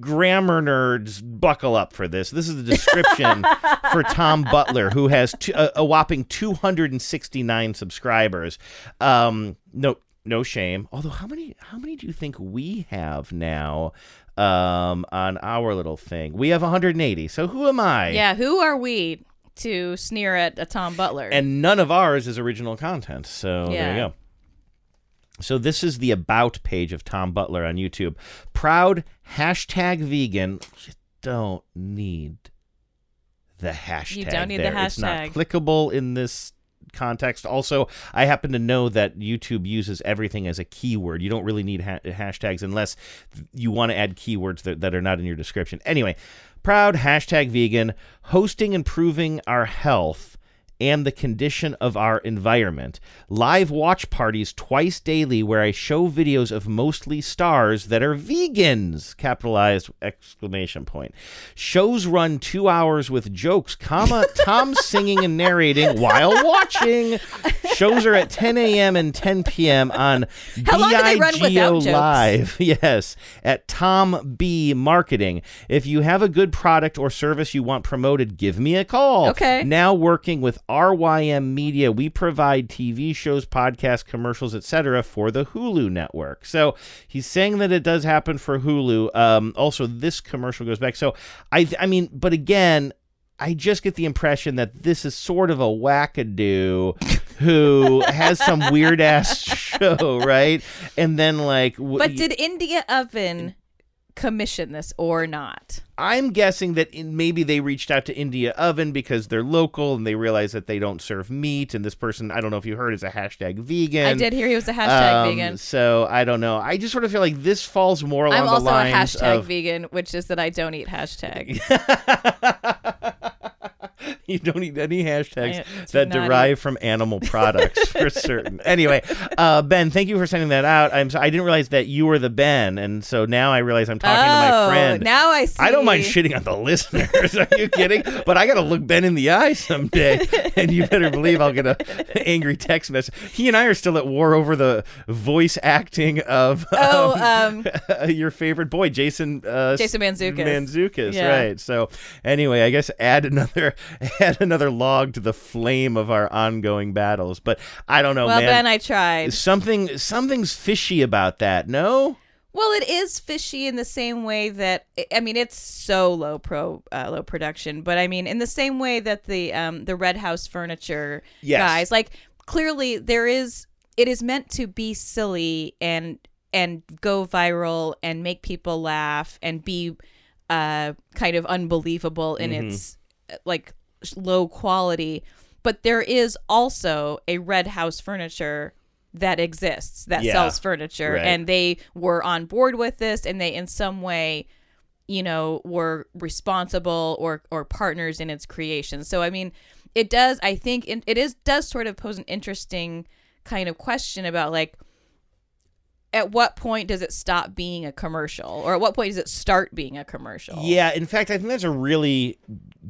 grammar nerds buckle up for this. This is the description for Tom Butler, who has two, a, a whopping 269 subscribers. Um, no, no shame. Although, how many? How many do you think we have now? Um, on our little thing, we have 180. So who am I? Yeah, who are we to sneer at a Tom Butler? and none of ours is original content. So there Yeah. you go. So this is the about page of Tom Butler on YouTube. Proud hashtag vegan. You don't need the hashtag. You don't need the there. It's not hashtag. clickable in this context. Also, I happen to know that YouTube uses everything as a keyword. You don't really need ha- hashtags unless you want to add keywords that, that are not in your description. Anyway, proud hashtag vegan, hosting improving our health and the condition of our environment. Live watch parties twice daily where I show videos of mostly stars that are vegans, capitalized exclamation point. Shows run 2 hours with jokes, comma, Tom singing and narrating while watching. Shows are at 10 a.m. and 10 p.m. on How long do they run without BIGO? Live. Yes, at Tom B Marketing. If you have a good product or service you want promoted, give me a call. Okay. Now working with RYM Media, we provide TV shows, podcasts, commercials, etc. for the Hulu network. So he's saying that it does happen for Hulu. Um, also, this commercial goes back. So I, I mean, but again. I just get the impression that this is sort of a wackadoo who has some weird ass show, right? And then like, w- but did India Oven commission this or not? I'm guessing that in, maybe they reached out to India Oven because they're local and they realize that they don't serve meat. And this person, I don't know if you heard, is a hashtag vegan. I did hear he was a hashtag Um, vegan. So I don't know. I just sort of feel like this falls more along I'm the also a hashtag of vegan, which is that I don't eat hashtag. you don't need any hashtags I that derive from animal products for certain. Anyway, uh, Ben, thank you for sending that out. I'm so, I didn't realize that you were the Ben, and so now I realize I'm talking to my Oh, friend. now I see. I don't mind shitting on the listeners. Are you kidding? But I got to look Ben in the eye someday, and you better believe I'll get a angry text message. He and I are still at war over the voice acting of Oh, um, your favorite boy, Jason uh, Jason Mantzoukas. Mantzoukas, Yeah. right? So anyway, I guess add another add another log to the flame of our ongoing battles. But I don't know, well, man. Ben, I tried. Something something's fishy about that. No. Well, it is fishy in the same way that I mean it's so low pro uh, low production, but I mean in the same way that the um the Red House Furniture Yes. guys like clearly there is it is meant to be silly and and go viral and make people laugh and be uh kind of unbelievable in Mhm. its uh, like low quality, but there is also a Red House Furniture that exists that Yeah. sells furniture Right. and they were on board with this and they in some way you know were responsible or or partners in its creation so i mean it does i think it, it is does sort of pose an interesting kind of question about like at what point does it stop being a commercial or at what point does it start being a commercial Yeah, in fact, I think that's a really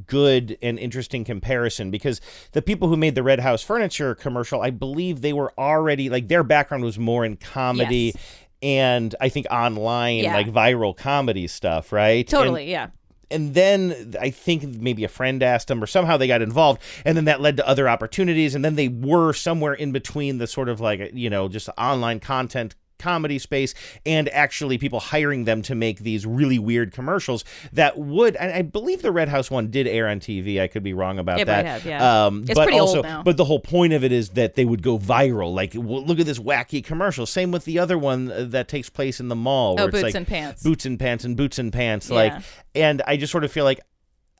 good and interesting comparison because the people who made the Red House Furniture commercial, I believe they were already like their background was more in comedy Yes. and I think online Yeah. like viral comedy stuff, right? totally And- yeah and then I think maybe a friend asked them, or somehow they got involved, and then that led to other opportunities, and then they were somewhere in between the sort of like you know just online content comedy space and actually people hiring them to make these really weird commercials that would and I believe the Red House one did air on TV. I could be wrong about It that. have, yeah. Um, It's but pretty old also, now. but the whole point of it is that they would go viral. Like, well, look at this wacky commercial. Same with the other one uh, that takes place in the mall. Oh, Boots like and Pants. Boots and pants and boots and pants. Yeah. Like, and I just sort of feel like,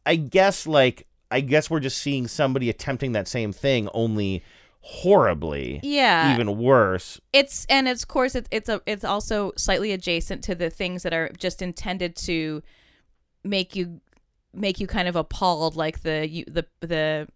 I guess like I guess we're just seeing somebody attempting that same thing, only horribly. Yeah. Even worse. It's and it's, of course it's it's a it's also slightly adjacent to the things that are just intended to make you make you kind of appalled, like the you, the the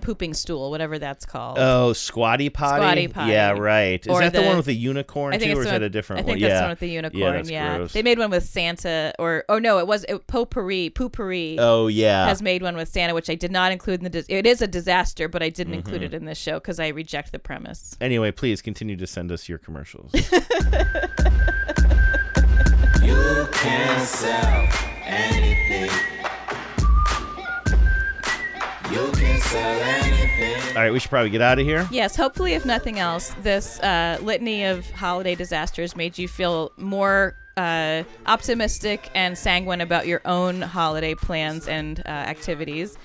pooping stool, whatever that's called. Oh, squatty potty. Squatty potty. Yeah, right. Is that the, one with the unicorn too, or is that a different I think one? that's yeah. the one with the unicorn. Yeah, that's yeah. gross. they made one with Santa, or oh no, it was it, potpourri. Poo-Pourri. Oh, yeah. has made one with Santa, which I did not include in the. Dis- it is a disaster, but I didn't include Mhm. it in this show because I reject the premise. Anyway, please continue to send us your commercials. You can sell anything. All right, we should probably get out of here. Yes, hopefully, if nothing else, this uh, litany of holiday disasters made you feel more uh, optimistic and sanguine about your own holiday plans and uh, activities.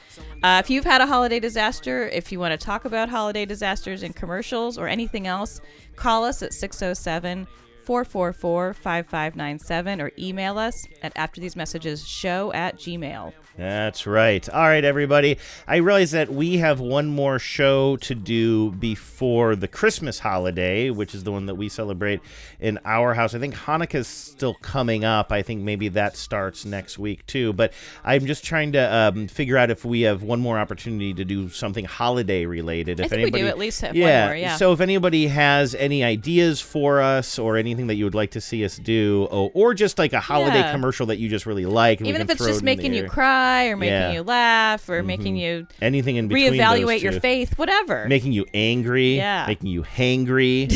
Uh, if you've had a holiday disaster, if you want to talk about holiday disasters and commercials or anything else, call us at 607 444 5597 or email us at after these messages show at gmail. That's right. All right, everybody. I realize that we have one more show to do before the Christmas holiday, which is the one that we celebrate in our house. I think Hanukkah is still coming up. I think maybe that starts next week too. But I'm just trying to um, figure out if we have one more opportunity to do something holiday related. I If think we do anybody, at least have one yeah. more, yeah. So if anybody has any ideas for us or anything that you would like to see us do, or, or just like a holiday Yeah. commercial that you just really like, Even if it's just it making you cry or making Yeah. you laugh or making Mhm. you anything in between reevaluate your faith, whatever. making you angry, Yeah. making you hangry.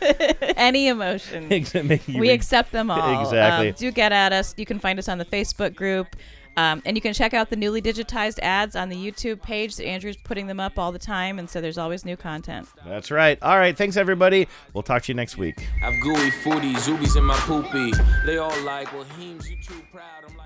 Any emotion. We re- accept them all. Exactly. Um, do get at us. You can find us on the Facebook group. Um, and you can check out the newly digitized ads on the YouTube page. Andrew's putting them up all the time, and so there's always new content. That's right. All right. Thanks, everybody. We'll talk to you next week. I've gooey foodie, zoobies in my poopy. They all like, well, Heems, you too proud. I'm like, you would be